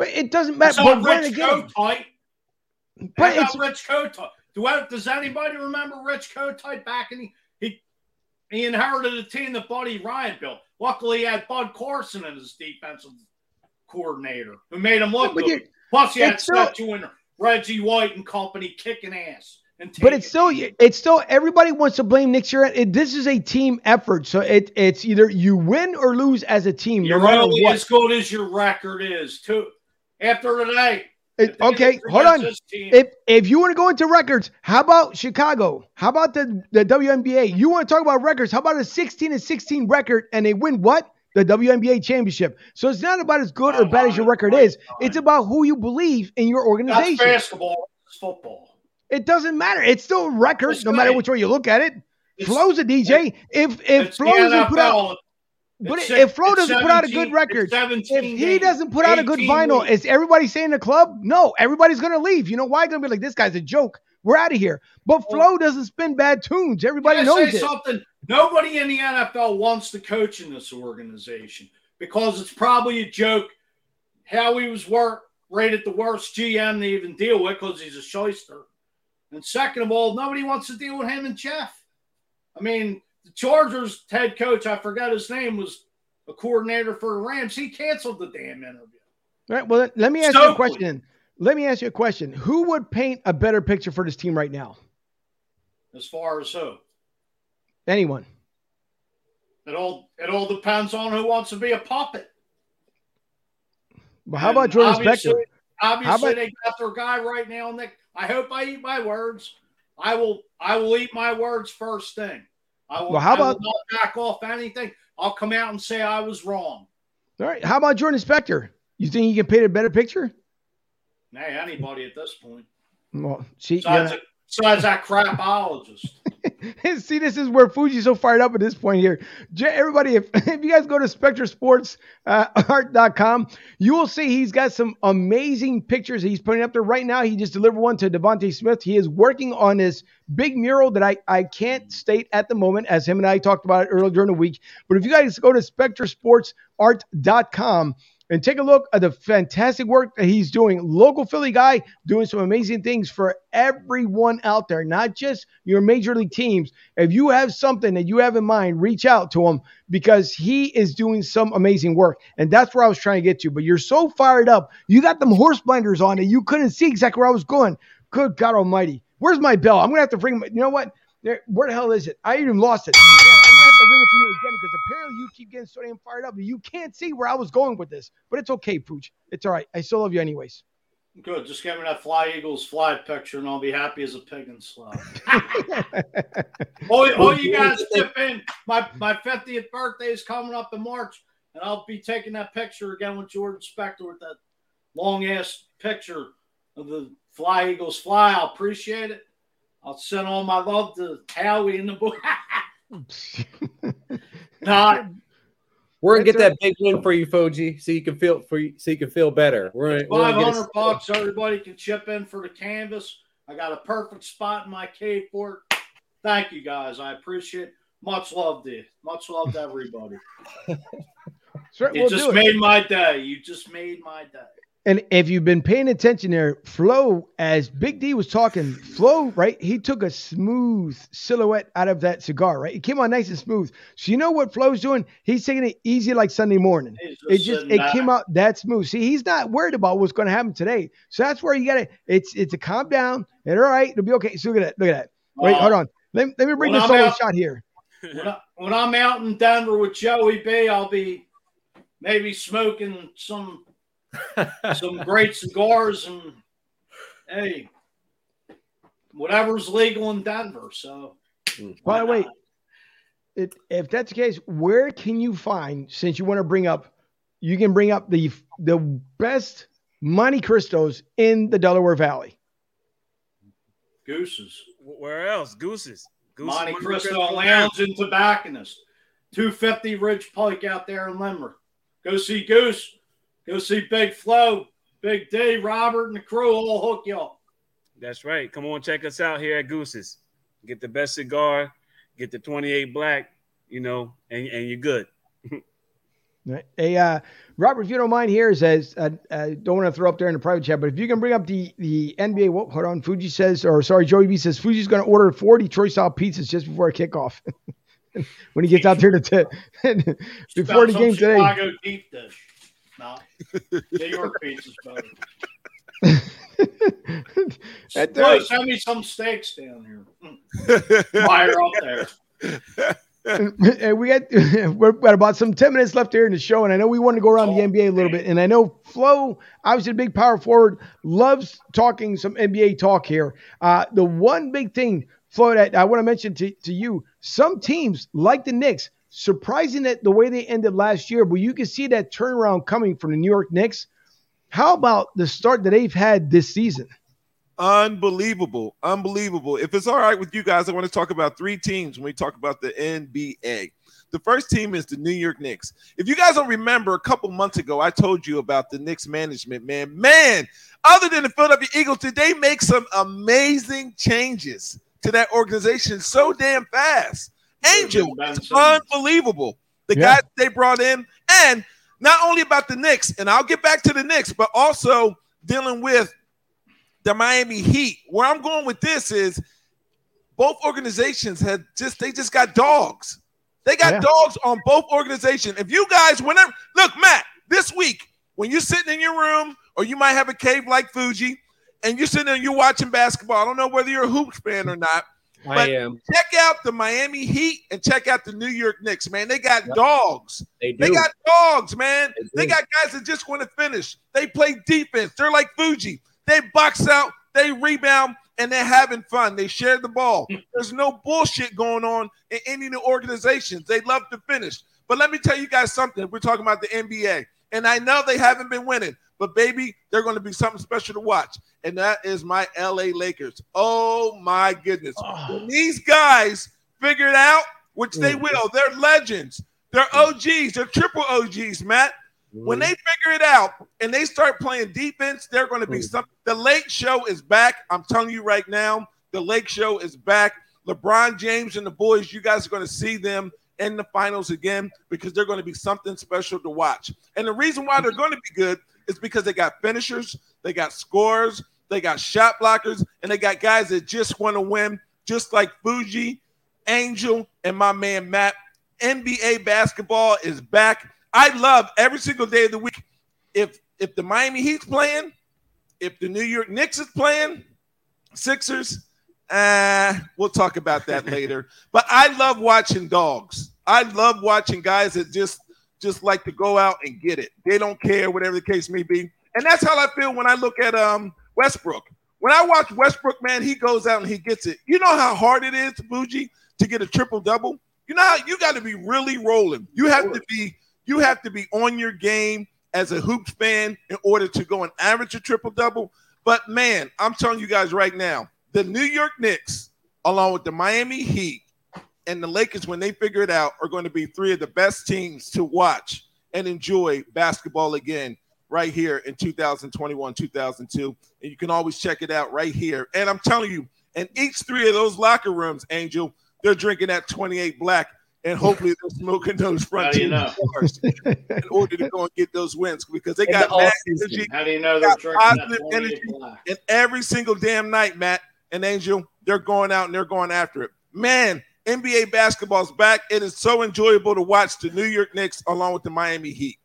It doesn't matter. But when Rich again, Kotite. But it's- Rich Kotite. Do I, does anybody remember Rich Kotite back in the, he he inherited a team that Buddy Ryan built. Luckily, he had Bud Carson as his defensive coordinator, who made him look good. Plus, he had Stetchu and Reggie White and company kicking ass. But it's still it's still everybody wants to blame Nick Sirianni. It, this is a team effort, so it it's either you win or lose as a team, no You're matter only what. as good as your record is. Too after tonight. It- okay, hold on. If if you want to go into records, how about Chicago? How about the, the WNBA? You want to talk about records? How about a 16 and 16 record and they win what? The WNBA championship. So it's not about as good or bad as your record is. It's about who you believe in your That's organization. basketball. It's football. It doesn't matter. It's still a record, That's no matter which way you look at it. It's- Flo's a DJ. If if Flo doesn't put out, but It's if Flo doesn't put out a good record, if he doesn't put out a good vinyl, weeks. is everybody saying in the club? No, everybody's gonna leave. You know why? Gonna be like, this guy's a joke. We're out of here. But Flo doesn't spin bad tunes. Everybody knows say it. something? Nobody in the NFL wants to coach in this organization because it's probably a joke how he was work, rated the worst GM to even deal with because he's a shyster. And second of all, nobody wants to deal with him and Jeff. I mean, the Chargers head coach, I forgot his name, was a coordinator for the Rams. He canceled the damn interview. All right. Well, let me ask you a question. Let me ask you a question. Who would paint a better picture for this team right now? As far as who? Anyone? It all it all depends on who wants to be a puppet. But how about Jordan obviously, Spector? Obviously, about- they got their guy right now. Nick, I hope I eat my words. I will. I will eat my words first thing. I will, Well, how I will about- not back off anything. I'll come out and say I was wrong. All right. How about Jordan Spector? You think you can paint a better picture? Hey, anybody at this point. Well, see, Besides, yeah. besides that crapologist. See, this is where Fuji's so fired up at this point here. Everybody, if, if you guys go to SpectreSportsArt.com, uh, you will see he's got some amazing pictures he's putting up there right now. He just delivered one to DeVonta Smith. He is working on this big mural that I, I can't state at the moment, as him and I talked about it earlier during the week. But if you guys go to SpectreSportsArt.com, and take a look at the fantastic work that he's doing. Local Philly guy doing some amazing things for everyone out there, not just your major league teams. If you have something that you have in mind, reach out to him because he is doing some amazing work. And that's where I was trying to get to. But you're so fired up. You got them horse blinders on that you couldn't see exactly where I was going. Good God Almighty. Where's my bell? I'm going to have to bring my, you know what? There, where the hell is it? I even lost it. Yeah, I'm going to have to ring it for you again because apparently you keep getting so damn fired up. that You can't see where I was going with this. But it's okay, Pooch. It's all right. I still love you anyways. Good. Just give me that Fly Eagles fly picture, and I'll be happy as a pig in slop. all, all you guys chip in. My my 50th birthday is coming up in March, and I'll be taking that picture again with Jordan Spector with that long ass picture of the Fly Eagles fly. I'll appreciate it. I'll send all my love to Howie in the book. Not We're gonna get that big win for you, Foji, so you can feel for you, so you can feel better. We're gonna, we're Five gonna get hundred us- bucks. Everybody can chip in for the canvas. I got a perfect spot in my cave for it. Thank you guys. I appreciate. it. Much love to you. Much love to everybody. Sure, You we'll just made my day. You just made my day. And if you've been paying attention there, Flo, as Big D was talking, Flo, right? He took a smooth silhouette out of that cigar, right? It came on nice and smooth. So you know what Flo's doing? He's taking it easy like Sunday morning. He's It just it came out that smooth. See, he's not worried about what's going to happen today. So that's where you got to. It's it's a calm down and all right, it'll be okay. So look at that. Look at that. Wait, Uh, hold on. Let, let me bring this out- shot here. When, I, when I'm out in Denver with Joey B, I'll be maybe smoking some some great cigars and hey, whatever's legal in Denver. So By the way, it, if that's the case, where can you find, since you want to bring up, you can bring up the the best Monte Cristos in the Delaware Valley. gooses. Where else? Gooses. Gooses. Monte Monte Cristo Cristo Lounge and Tobacconist. 250 Ridge Pike out there in Limerick. Go see Goose. Go see Big Flo, Big D, Robert, and the crew. All hook y'all. That's right. Come on, check us out here at Gooses. Get the best cigar, get the 28 black, you know, and, and you're good. Right. Hey, uh, Robert, if you don't mind, here says uh, I don't want to throw up there in the private chat, but if you can bring up the the NBA, whoa, hold on. Fuji says, or sorry, Joey B says Fuji's going to order four Detroit style pizzas just before a kickoff. when he gets out there to t- before the game some today. Chicago deep dish. No. New York pizza's better. That's Flo, send me some steaks down here. Fire up there. and we got got about some 10 minutes left here in the show and i know we want to go around the nba a little bit and i know flo obviously a big power forward loves talking some nba talk here uh, the one big thing flo that i want to mention to, to you some teams like the knicks surprising that the way they ended last year but you can see that turnaround coming from the new york knicks how about the start that they've had this season Unbelievable. Unbelievable. If it's all right with you guys, I want to talk about three teams when we talk about the NBA. The first team is the New York Knicks. If you guys don't remember, a couple months ago, I told you about the Knicks management, man. Man, other than the Philadelphia Eagles, did they make some amazing changes to that organization so damn fast? Angel, it's unbelievable. The Yeah. guys they brought in, and not only about the Knicks, and I'll get back to the Knicks, but also dealing with the Miami Heat. Where I'm going with this is both organizations had just they just got dogs. They got Yeah. dogs on both organizations. If you guys, whenever look, Matt, this week when you're sitting in your room or you might have a cave like Fuji, and you're sitting there and you're watching basketball. I don't know whether you're a hoops fan or not. I But am. check out the Miami Heat and check out the New York Knicks, man. They got dogs. They do. They got dogs, man. They They got guys that just want to finish. They play defense. They're like Fuji. They box out, they rebound, and they're having fun. They share the ball. Mm. There's no bullshit going on in any of the organizations. They love to finish. But let me tell you guys something. We're talking about the NBA, and I know they haven't been winning, but baby, they're going to be something special to watch. And that is my LA Lakers. Oh my goodness. Ah. When these guys figure it out, which they mm. will, they're legends. They're mm. OGs. They're triple OGs, Matt. When mm. they figure it out and they start playing defense, they're going to be something. The Lake Show is back. I'm telling you right now, the Lake Show is back. LeBron James and the boys, you guys are going to see them in the finals again because they're going to be something special to watch. And the reason why they're going to be good is because they got finishers, they got scorers, they got shot blockers, and they got guys that just want to win, just like Fuji, Angel, and my man Matt. NBA basketball is back. I love every single day of the week. If if the Miami Heat's playing, if the New York Knicks is playing, Sixers, uh, we'll talk about that later. But I love watching dogs. I love watching guys that just just like to go out and get it. They don't care, whatever the case may be. And that's how I feel when I look at um Westbrook. When I watch Westbrook, man, he goes out and he gets it. You know how hard it is, Fuji, to get a triple double. You know how you got to be really rolling. You have to be you have to be on your game as a hoops fan in order to go and average a triple double. But man, I'm telling you guys right now, the New York Knicks, along with the Miami Heat and the Lakers, when they figure it out, are going to be three of the best teams to watch and enjoy basketball again right here in 2021, 2002. And you can always check it out right here. And I'm telling you, in each three of those locker rooms, Angel, they're drinking that 28 black and hopefully they're smoking those front How you know? in order to go and get those wins because they In got the mad energy. How do you know they they're got drinking that positive 28 energy, black? and every single damn night, Matt and Angel, they're going out and they're going after it. Man, NBA basketball is back. It is so enjoyable to watch the New York Knicks along with the Miami Heat.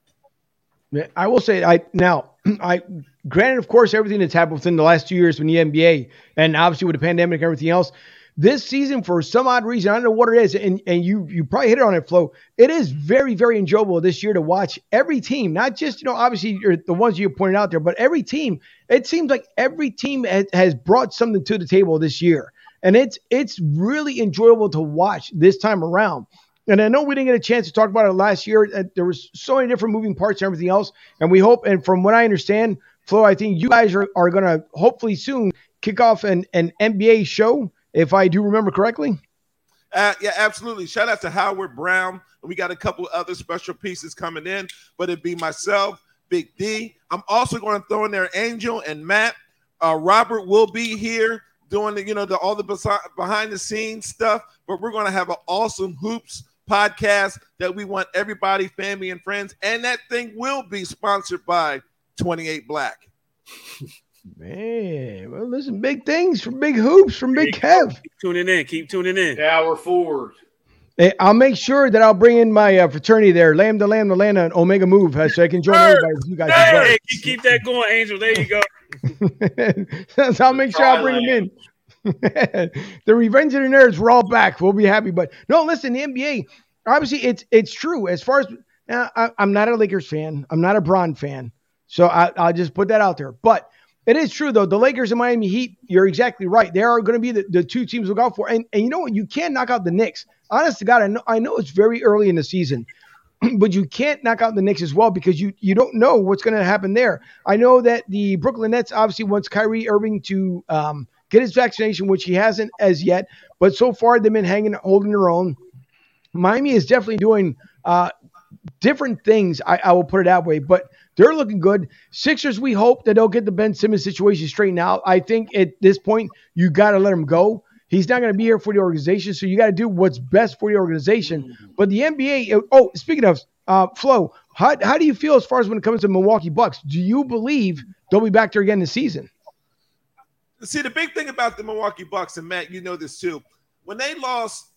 I will say I now I granted of course everything that's happened within the last two years in the NBA and obviously with the pandemic and everything else. This season, for some odd reason, I don't know what it is, and, and you you probably hit it on it, Flo. It is very, very enjoyable this year to watch every team, not just, you know, obviously the ones you pointed out there, but every team. It seems like every team has brought something to the table this year. And it's it's really enjoyable to watch this time around. And I know we didn't get a chance to talk about it last year. Uh, There was so many different moving parts and everything else. And we hope, and from what I understand, Flo, I think you guys are, are going to hopefully soon kick off an, an NBA show, if I do remember correctly. Uh, yeah, absolutely. Shout out to Howard Brown. We got a couple other special pieces coming in, but it'd be myself, Big D. I'm also going to throw in there Angel and Matt. Uh, Robert will be here doing the, you know, the all the besi- behind the scenes stuff. But we're going to have an awesome hoops podcast that we want everybody, family, and friends. And that thing will be sponsored by 28 Black. Man, well, listen, big things from Big Hoops from Big Kev. Keep tuning in. Keep tuning in. Power forward. Hey, I'll make sure that I'll bring in my uh, fraternity there, Lambda Lambda Lambda and Omega Move, uh, so I can join everybody with you guys. as well. Hey, keep, keep that going, Angel. There you go. so I'll make sure I'll bring them in. the Revenge of the Nerds, we're all back. We'll be happy. But no, listen, the NBA, obviously, it's it's true. As far as now, I, I'm not a Lakers fan, I'm not a Bron fan, so I, I'll just put that out there. But it is true though. The Lakers and Miami Heat, you're exactly right. They are going to be the, the two teams to look out for. And and you know what? You can't knock out the Knicks. Honest to God, I know I know it's very early in the season, but you can't knock out the Knicks as well because you you don't know what's going to happen there. I know that the Brooklyn Nets obviously wants Kyrie Irving to um, get his vaccination, which he hasn't as yet. But so far, they've been hanging, holding their own. Miami is definitely doing uh, different things. I, I will put it that way, but they're looking good. Sixers, we hope that they'll get the Ben Simmons situation straightened out. I think at this point, you got to let him go. He's not going to be here for the organization, so you got to do what's best for the organization. But the NBA, oh, speaking of uh, Flo, how, how do you feel as far as when it comes to Milwaukee Bucks? Do you believe they'll be back there again this season? See, the big thing about the Milwaukee Bucks, and Matt, you know this too. When they lost,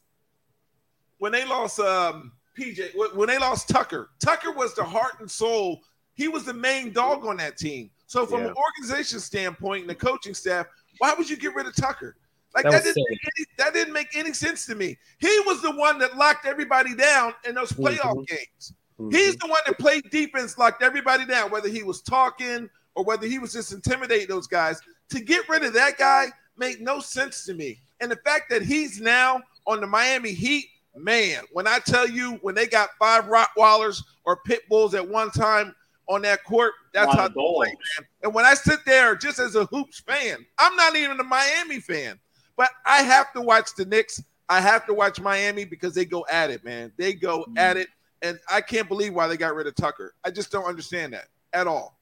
when they lost um, PJ, when- when they lost Tucker, Tucker was the heart and soul. He was the main dog on that team. So, from Yeah. an organization standpoint and the coaching staff, why would you get rid of Tucker? Like That that, didn't make any, that didn't make any sense to me. He was the one that locked everybody down in those playoff Mhm. games. He's the one that played defense, locked everybody down, whether he was talking or whether he was just intimidating those guys. To get rid of that guy, made no sense to me. And the fact that he's now on the Miami Heat, man, when I tell you when they got five Rottweilers or pit bulls at one time on that court, that's how they play, man. And when I sit there just as a hoops fan, I'm not even a Miami fan, but I have to watch the Knicks. I have to watch Miami because they go at it, man. They go mm-hmm. at it. And I can't believe why they got rid of Tucker. I just don't understand that at all.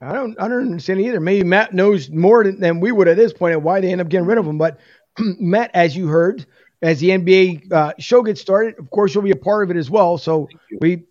I don't I don't understand either. Maybe Matt knows more than we would at this point point and why they end up getting rid of him. But Matt, as you heard, as the NBA uh, show gets started, of course you'll be a part of it as well. So we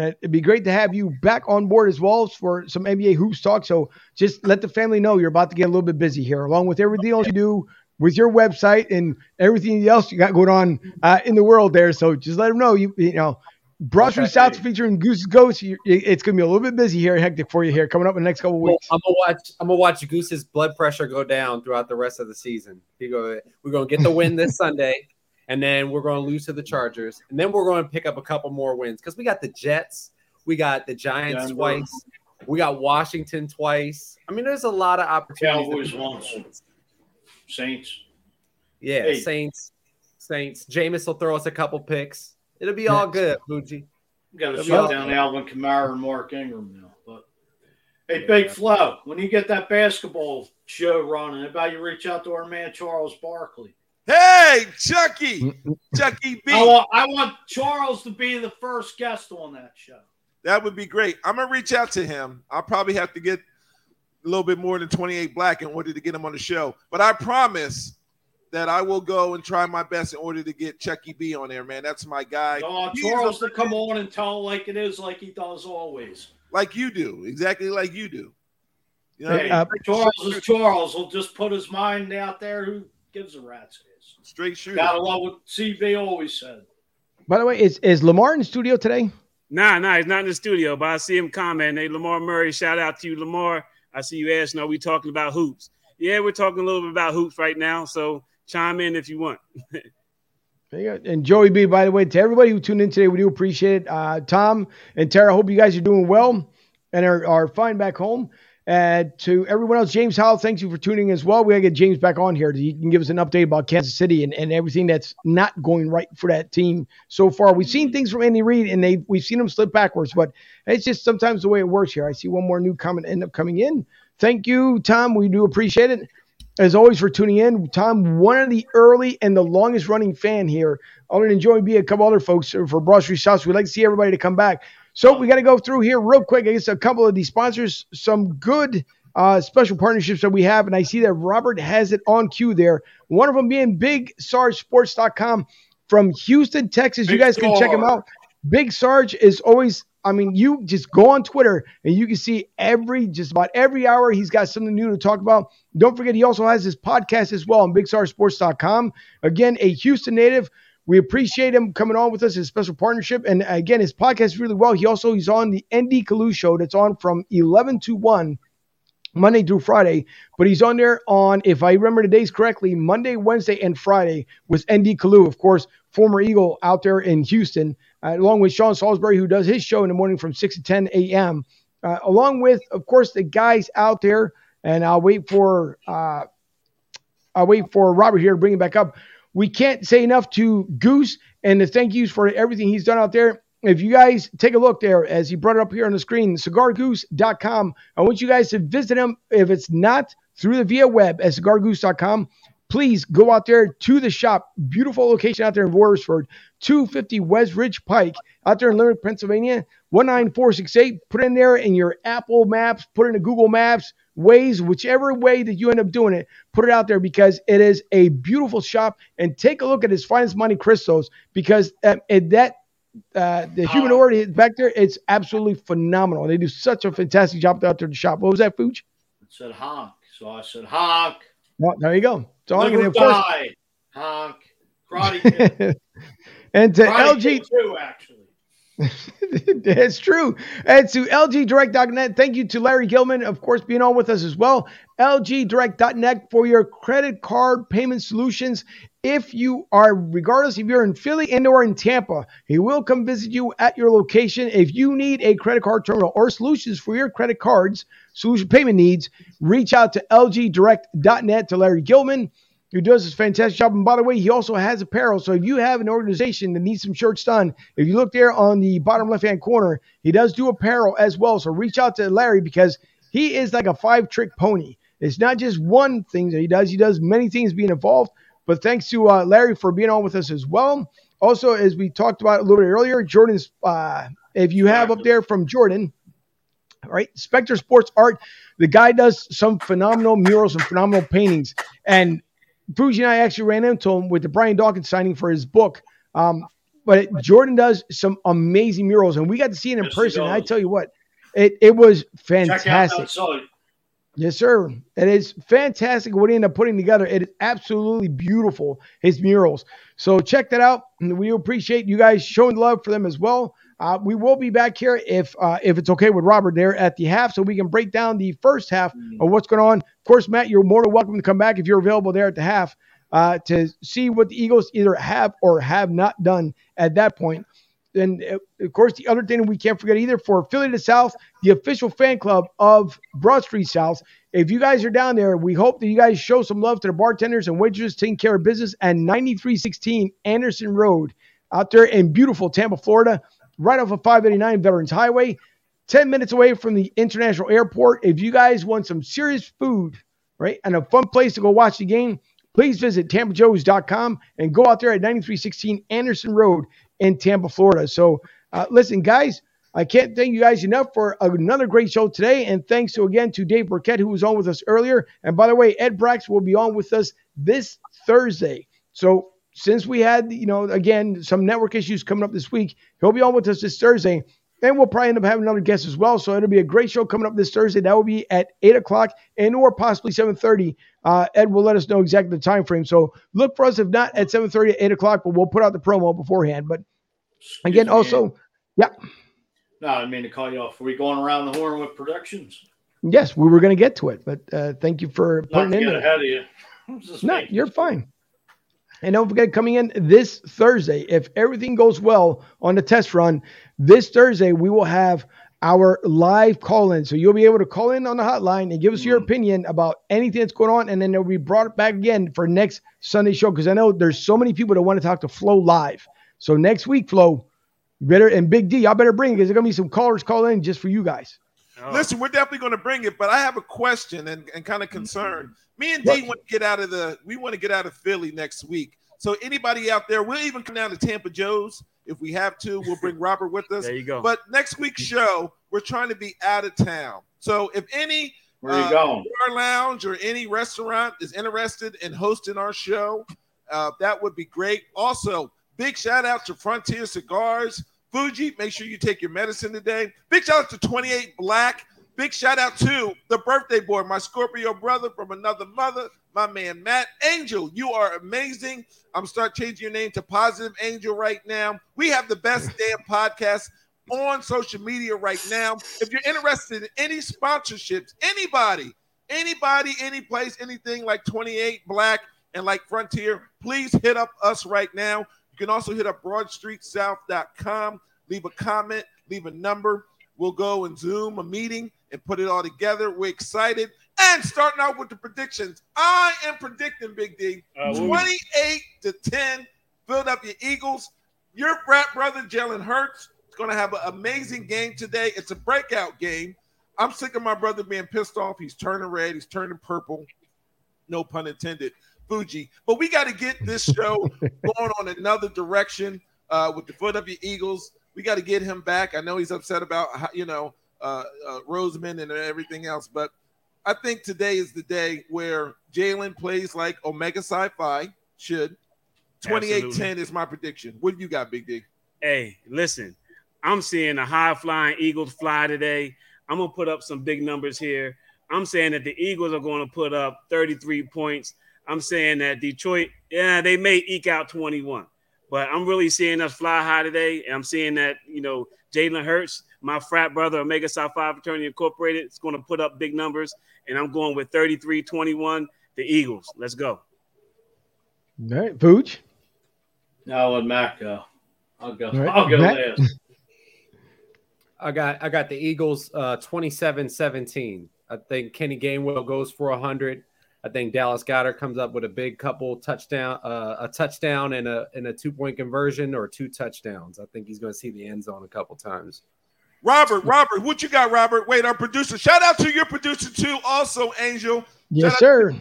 uh, it'd be great to have you back on board as well for some NBA hoops talk. So just let the family know you're about to get a little bit busy here, along with everything else you do with your website and everything else you got going on uh, in the world there. So just let them know you you know Broad Street South featuring Goose Goats. It's going to be a little bit busy here, hectic for you here coming up in the next couple weeks. Well, I'm gonna watch. I'm gonna watch Goose's blood pressure go down throughout the rest of the season. We're gonna get the win this Sunday, and then we're gonna lose to the Chargers, and then we're going to pick up a couple more wins because we got the Jets, we got the Giants Denver. twice, we got Washington twice. I mean, there's a lot of opportunities. Cowboys once, Saints. Yeah, hey. Saints, Saints. Jameis will throw us a couple picks. It'll be all good, Fuji. Got to shut down Alvin Kamara and Mark Ingram now. But hey, Big Flo, when you get that basketball show running, about you reach out to our man Charles Barkley. Hey, Chucky, Chucky B. I want, I want Charles to be the first guest on that show. That would be great. I'm gonna reach out to him. I'll probably have to get a little bit more than 28 black in order to get him on the show. But I promise that I will go and try my best in order to get Chucky B on there, man. That's my guy. Oh, Charles to come on and tell like it is, like he does always. Like you do, exactly like you do. You know, hey, uh, Charles is Charles. Will just put his mind out there. Who gives a rat's ass? Straight shooter. Gotta love what CB always said. By the way, is is Lamar in the studio today? Nah, nah, he's not in the studio, but I see him comment. Hey, Lamar Murray, shout out to you, Lamar. I see you asking, are we talking about hoops? Yeah, we're talking a little bit about hoops right now. So chime in if you want. And Joey B, by the way, to everybody who tuned in today, we do appreciate it. Uh, Tom and Tara, hope you guys are doing well and are, are fine back home. And to everyone else, James Howell, thank you for tuning as well. We gotta get James back on here. He can give us an update about Kansas City and, and everything that's not going right for that team so far. We've seen things from Andy Reid and they we've seen them slip backwards, but it's just sometimes the way it works here. I see one more new comment end up coming in. Thank you, Tom. We do appreciate it as always, for tuning in. Tom, one of the early and the longest running fan here. I want to enjoy being a couple other folks for Broad Street South. We'd like to see everybody to come back. So we got to go through here real quick. I guess a couple of these sponsors, some good uh, special partnerships that we have. And I see that Robert has it on cue there. One of them being BigSargeSports.com from Houston, Texas. Big you guys can check him out. Big Sarge is always I mean, you just go on Twitter and you can see every just about every hour he's got something new to talk about. Don't forget, he also has his podcast as well on BigSargeSports.com. Again, a Houston native. We appreciate him coming on with us, his special partnership. And again, his podcast really well. He also he's on the ND Kalu show that's on from 11 to 1 Monday through Friday, but he's on there on, if I remember the days correctly, Monday, Wednesday, and Friday with ND Kalu, of course, former Eagle out there in Houston uh, along with Sean Salisbury, who does his show in the morning from 6 to 10 a.m., uh, along with, of course, the guys out there. And I'll wait for uh, I'll wait for Robert here to bring it back up. We can't say enough to Goose and the thank yous for everything he's done out there. If you guys take a look there, as he brought it up here on the screen, cigargoose.com. I want you guys to visit him if it's not through the via web at cigargoose.com please go out there to the shop. Beautiful location out there in Royersford, 250 West Ridge Pike, out there in Limerick, Pennsylvania, 19468. Put in there in your Apple Maps, put in the Google Maps, Waze, whichever way that you end up doing it, put it out there because it is a beautiful shop. And take a look at his finest Monte Cristos because uh, that uh, the humidity back there, it's absolutely phenomenal. They do such a fantastic job out there to shop. What was that, Fuj? It said honk. So I said honk. Well, there you go. So I'm die. Honk. Karate and to Karate LG too, actually. it's true. And to LGDirect.net, thank you to Larry Gilman, of course, being on with us as well. LGDirect.net for your credit card payment solutions if you are, regardless if you're in Philly and or in Tampa, he will come visit you at your location. If you need a credit card terminal or solutions for your credit cards, solution payment needs, reach out to lgdirect.net to Larry Gilman, who does this fantastic job. And by the way, he also has apparel. So if you have an organization that needs some shirts done, if you look there on the bottom left hand corner, he does do apparel as well. So reach out to Larry because he is like a five trick pony. It's not just one thing that he does, he does many things being involved. But thanks to uh, Larry for being on with us as well. Also, as we talked about a little bit earlier, Jordan's, uh, if you have up there from Jordan, all right, Spectre Sports Art, the guy does some phenomenal murals and phenomenal paintings. And Fuji and I actually ran into him with the Brian Dawkins signing for his book. Um, but it, Jordan does some amazing murals, and we got to see it in Yes, person. And I tell you what, it, it was fantastic. Yes, sir. It is fantastic what he ended up putting together. It is absolutely beautiful, his murals. So check that out. And we appreciate you guys showing love for them as well. Uh, we will be back here if uh, if it's okay with Robert there at the half, so we can break down the first half of what's going on. Of course, Matt, you're more than welcome to come back if you're available there at the half uh, to see what the Eagles either have or have not done at that point. And uh, of course, the other thing we can't forget either for Philly to South, the official fan club of Broad Street South. If you guys are down there, we hope that you guys show some love to the bartenders and waitresses taking care of business at 9316 Anderson Road out there in beautiful Tampa, Florida, right off of 589 Veterans Highway, 10 minutes away from the international airport. If you guys want some serious food, right, and a fun place to go watch the game, please visit tampajoes.com and go out there at 9316 Anderson Road in Tampa, Florida. So, uh, listen, guys, I can't thank you guys enough for another great show today. And thanks to again to Dave Birkett, who was on with us earlier. And by the way, Ed Brax will be on with us this Thursday. So, since we had, you know, again, some network issues coming up this week, he'll be on with us this Thursday. And we'll probably end up having another guest as well. So it'll be a great show coming up this Thursday. That will be at eight o'clock and or possibly seven thirty. Uh, Ed will let us know exactly the time frame. So look for us if not at 7.30 8 o'clock, but we'll put out the promo beforehand. But again, me. also, yeah, No, I didn't mean to call you off. Are we going around the horn with productions? yes, we were going to get to it, but uh, thank you for Not putting to in get ahead of you. No, you're fine. And don't forget, coming in this Thursday, if everything goes well on the test run, this Thursday we will have our live call in. So you'll be able to call in on the hotline and give us your mm. opinion about anything that's going on. And then it'll be brought back again for next Sunday show. Because I know there's so many people that want to talk to Flo live. So next week, Flo, you better and Big D, y'all better bring it because there's gonna be some callers call in just for you guys. Listen, we're definitely going to bring it, but I have a question and, and kind of concern. Me and D want to get out of the we want to get out of Philly next week. So anybody out there, we'll even come down to Tampa Joe's if we have to. We'll bring Robert with us. There you go. But next week's show, we're trying to be out of town. So if any Where you uh, going? bar lounge or any restaurant is interested in hosting our show, uh, that would be great. Also, big shout out to Frontier Cigars. Fuji, make sure you take your medicine today. Big shout out to 28 Black. Big shout out to the birthday boy, my Scorpio brother from another mother, my man Matt Angel. You are amazing. I'm start changing your name to Positive Angel right now. We have the best damn podcast on social media right now. If you're interested in any sponsorships, anybody, anybody, any place, anything like 28 Black and like Frontier, please hit up us right now. You can also hit up broadstreetsouth.com, leave a comment, leave a number. We'll go and Zoom a meeting and put it all together. We're excited. And starting out with the predictions, I am predicting Big D Uh, what we- 28 to 10, Philadelphia Eagles. Your frat brother, Jalen Hurts, is going to have an amazing game today. It's a breakout game. I'm sick of my brother being pissed off. He's turning red, he's turning purple. No pun intended. Fuji. But we got to get this show going on another direction uh, with the foot of Philadelphia Eagles. We got to get him back. I know he's upset about how, you know uh, uh, Roseman and everything else, but I think today is the day where Jalen plays like Omega Psi Phi should. 28-10 is my prediction. What do you got, Big D? Hey, listen, I'm seeing the high flying Eagles fly today. I'm gonna put up some big numbers here. I'm saying that the Eagles are going to put up 33 points. I'm saying that Detroit, yeah, they may eke out 21, but I'm really seeing us fly high today. And I'm seeing that you know Jalen Hurts, my frat brother, Omega Psi Phi Fraternity Incorporated, is going to put up big numbers, and I'm going with 33-21. The Eagles. Let's go. All right, Pooch. No, I'll let Matt go. I'll go. right, I'll go Matt? last. I got I got the Eagles uh 27-17. I think Kenny Gainwell goes for 100. I think Dallas Goedert comes up with a big couple touchdown uh, a touchdown and a and a two-point conversion or two touchdowns. I think he's going to see the end zone a couple times. Robert, Robert, what you got, Robert? Wait, our producer. Shout out to your producer too, also Angel. Yes, Shout sir.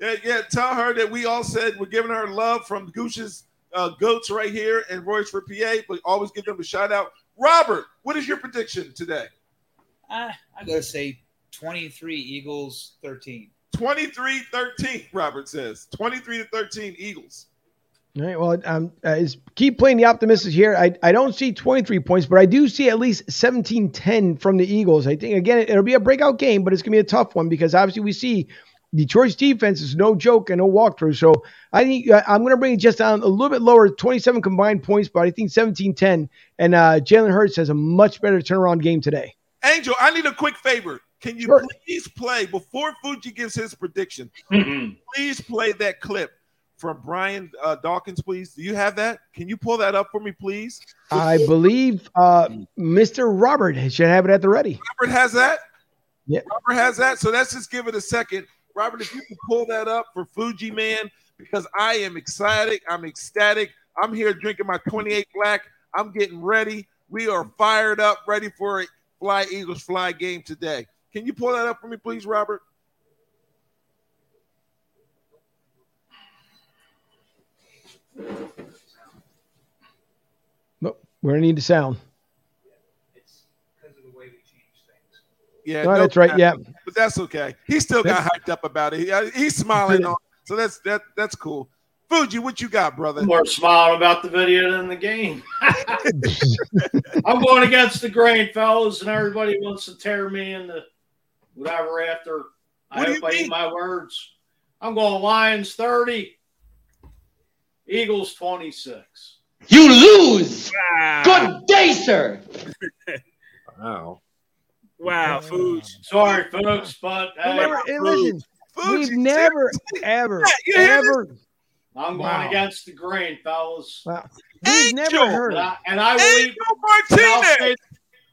Yeah, yeah. Tell her that we all said we're giving her love from Gooch's uh, goats right here and Royersford PA, but always give them a shout out. Robert, what is your prediction today? Uh, I gotta say 23 Eagles, 13. 23 13, Robert says. 23 to 13 Eagles. All right. Well, um, uh, is keep playing the optimistic here. I, I don't see 23 points, but I do see at least 17 10 from the Eagles. I think, again, it, will be a breakout game, but it's going to be a tough one because obviously we see Detroit's defense is no joke and no walkthrough. So I think uh, I'm going to bring it just down a little bit lower, 27 combined points, but I think 17 10. And uh, Jalen Hurts has a much better turnaround game today. Angel, I need a quick favor. Can you Sure. please play before Fuji gives his prediction? Mhm. please play that clip from Brian uh, Dawkins, please. Do you have that? Can you pull that up for me, please? I believe uh, Mr. Robert should have it at the ready. Robert has that. Yeah. Robert has that. So let's just give it a second. Robert, if you can pull that up for Fuji Man, because I am excited. I'm ecstatic. I'm here drinking my 28 black. I'm getting ready. We are fired up, ready for a Fly Eagles Fly game today. Can you pull that up for me, please, Robert? Nope. We're going to need the sound. Yeah, No, that's right, yeah. but that's okay. He still got hyped up about it. He- he's smiling on, so that's that that's cool. Fuji, what you got, brother? More smiling about the video than the game. I'm going against the grain, fellas, and everybody wants to tear me into whatever after. I What do hope you I eat mean? my words. I'm going Lions 30, Eagles 26. You lose. Wow. Good day, sir. Wow. Wow, food. Sorry, folks, but hey, Remember, hey, listen, we've never, ever, you ever, I'm going Wow. against the grain, fellas. wow, we've never heard. And I, and I will eat. Angel and I'll Martinez.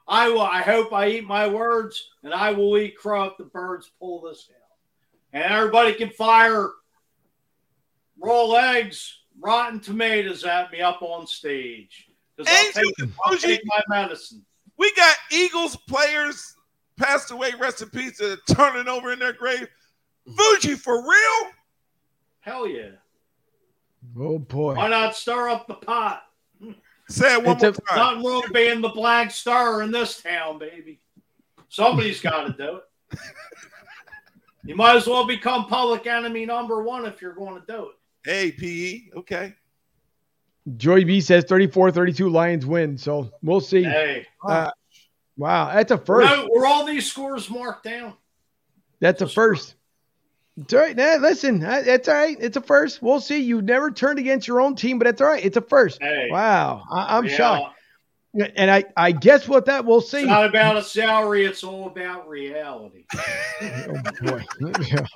Say- I will. I hope I eat my words, and I will eat crow if the birds pull this down. And everybody can fire raw eggs, rotten tomatoes at me up on stage because I'll, take, I'll Fuji. take my medicine. We got Eagles players passed away, rest in peace, that are turning over in their grave. Fuji, for real? Hell yeah! Oh boy. Why not stir up the pot? Say it one It's more a- time. Nothing wrong being the black star in this town, baby. Somebody's got to do it. You might as well become public enemy number one if you're going to do it. Hey, PE. Okay. Joy B says 34-32 Lions win. So we'll see. Hey, Uh, wow, that's a first. no, were all these scores marked down? That's a first. It's all right. Nah, listen, that's it's all right. It's a first. We'll see. You never turned against your own team, but that's all right. It's a first. Hey, Wow, I, I'm yeah, shocked. And I, I guess what that we'll see. It's not about a salary; it's all about reality. oh boy.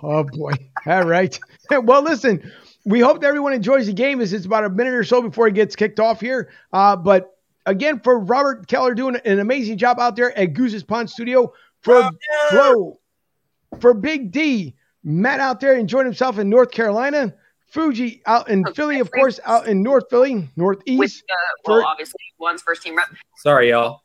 oh boy. All right. well, listen, we hope that everyone enjoys the game as it's about a minute or so before it gets kicked off here. Uh, but again, for Robert Keller doing an amazing job out there at Goose's Pond Studio, for Flo, for Big D, Matt out there enjoying himself in North Carolina, Fuji out in Philly, of course, out in North Philly, with Northeast. uh, well, For- obviously one's first team rep. Sorry, y'all.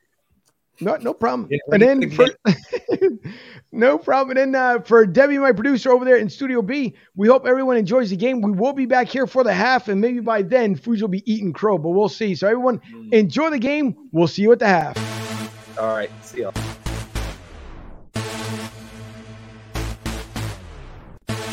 No, no problem. Yeah, and then for, no problem. And then uh, for Debbie, my producer over there in Studio B, we hope everyone enjoys the game. We will be back here for the half, and maybe by then, Fuji will be eating crow, but we'll see. So everyone, enjoy the game. We'll see you at the half. All right. See y'all.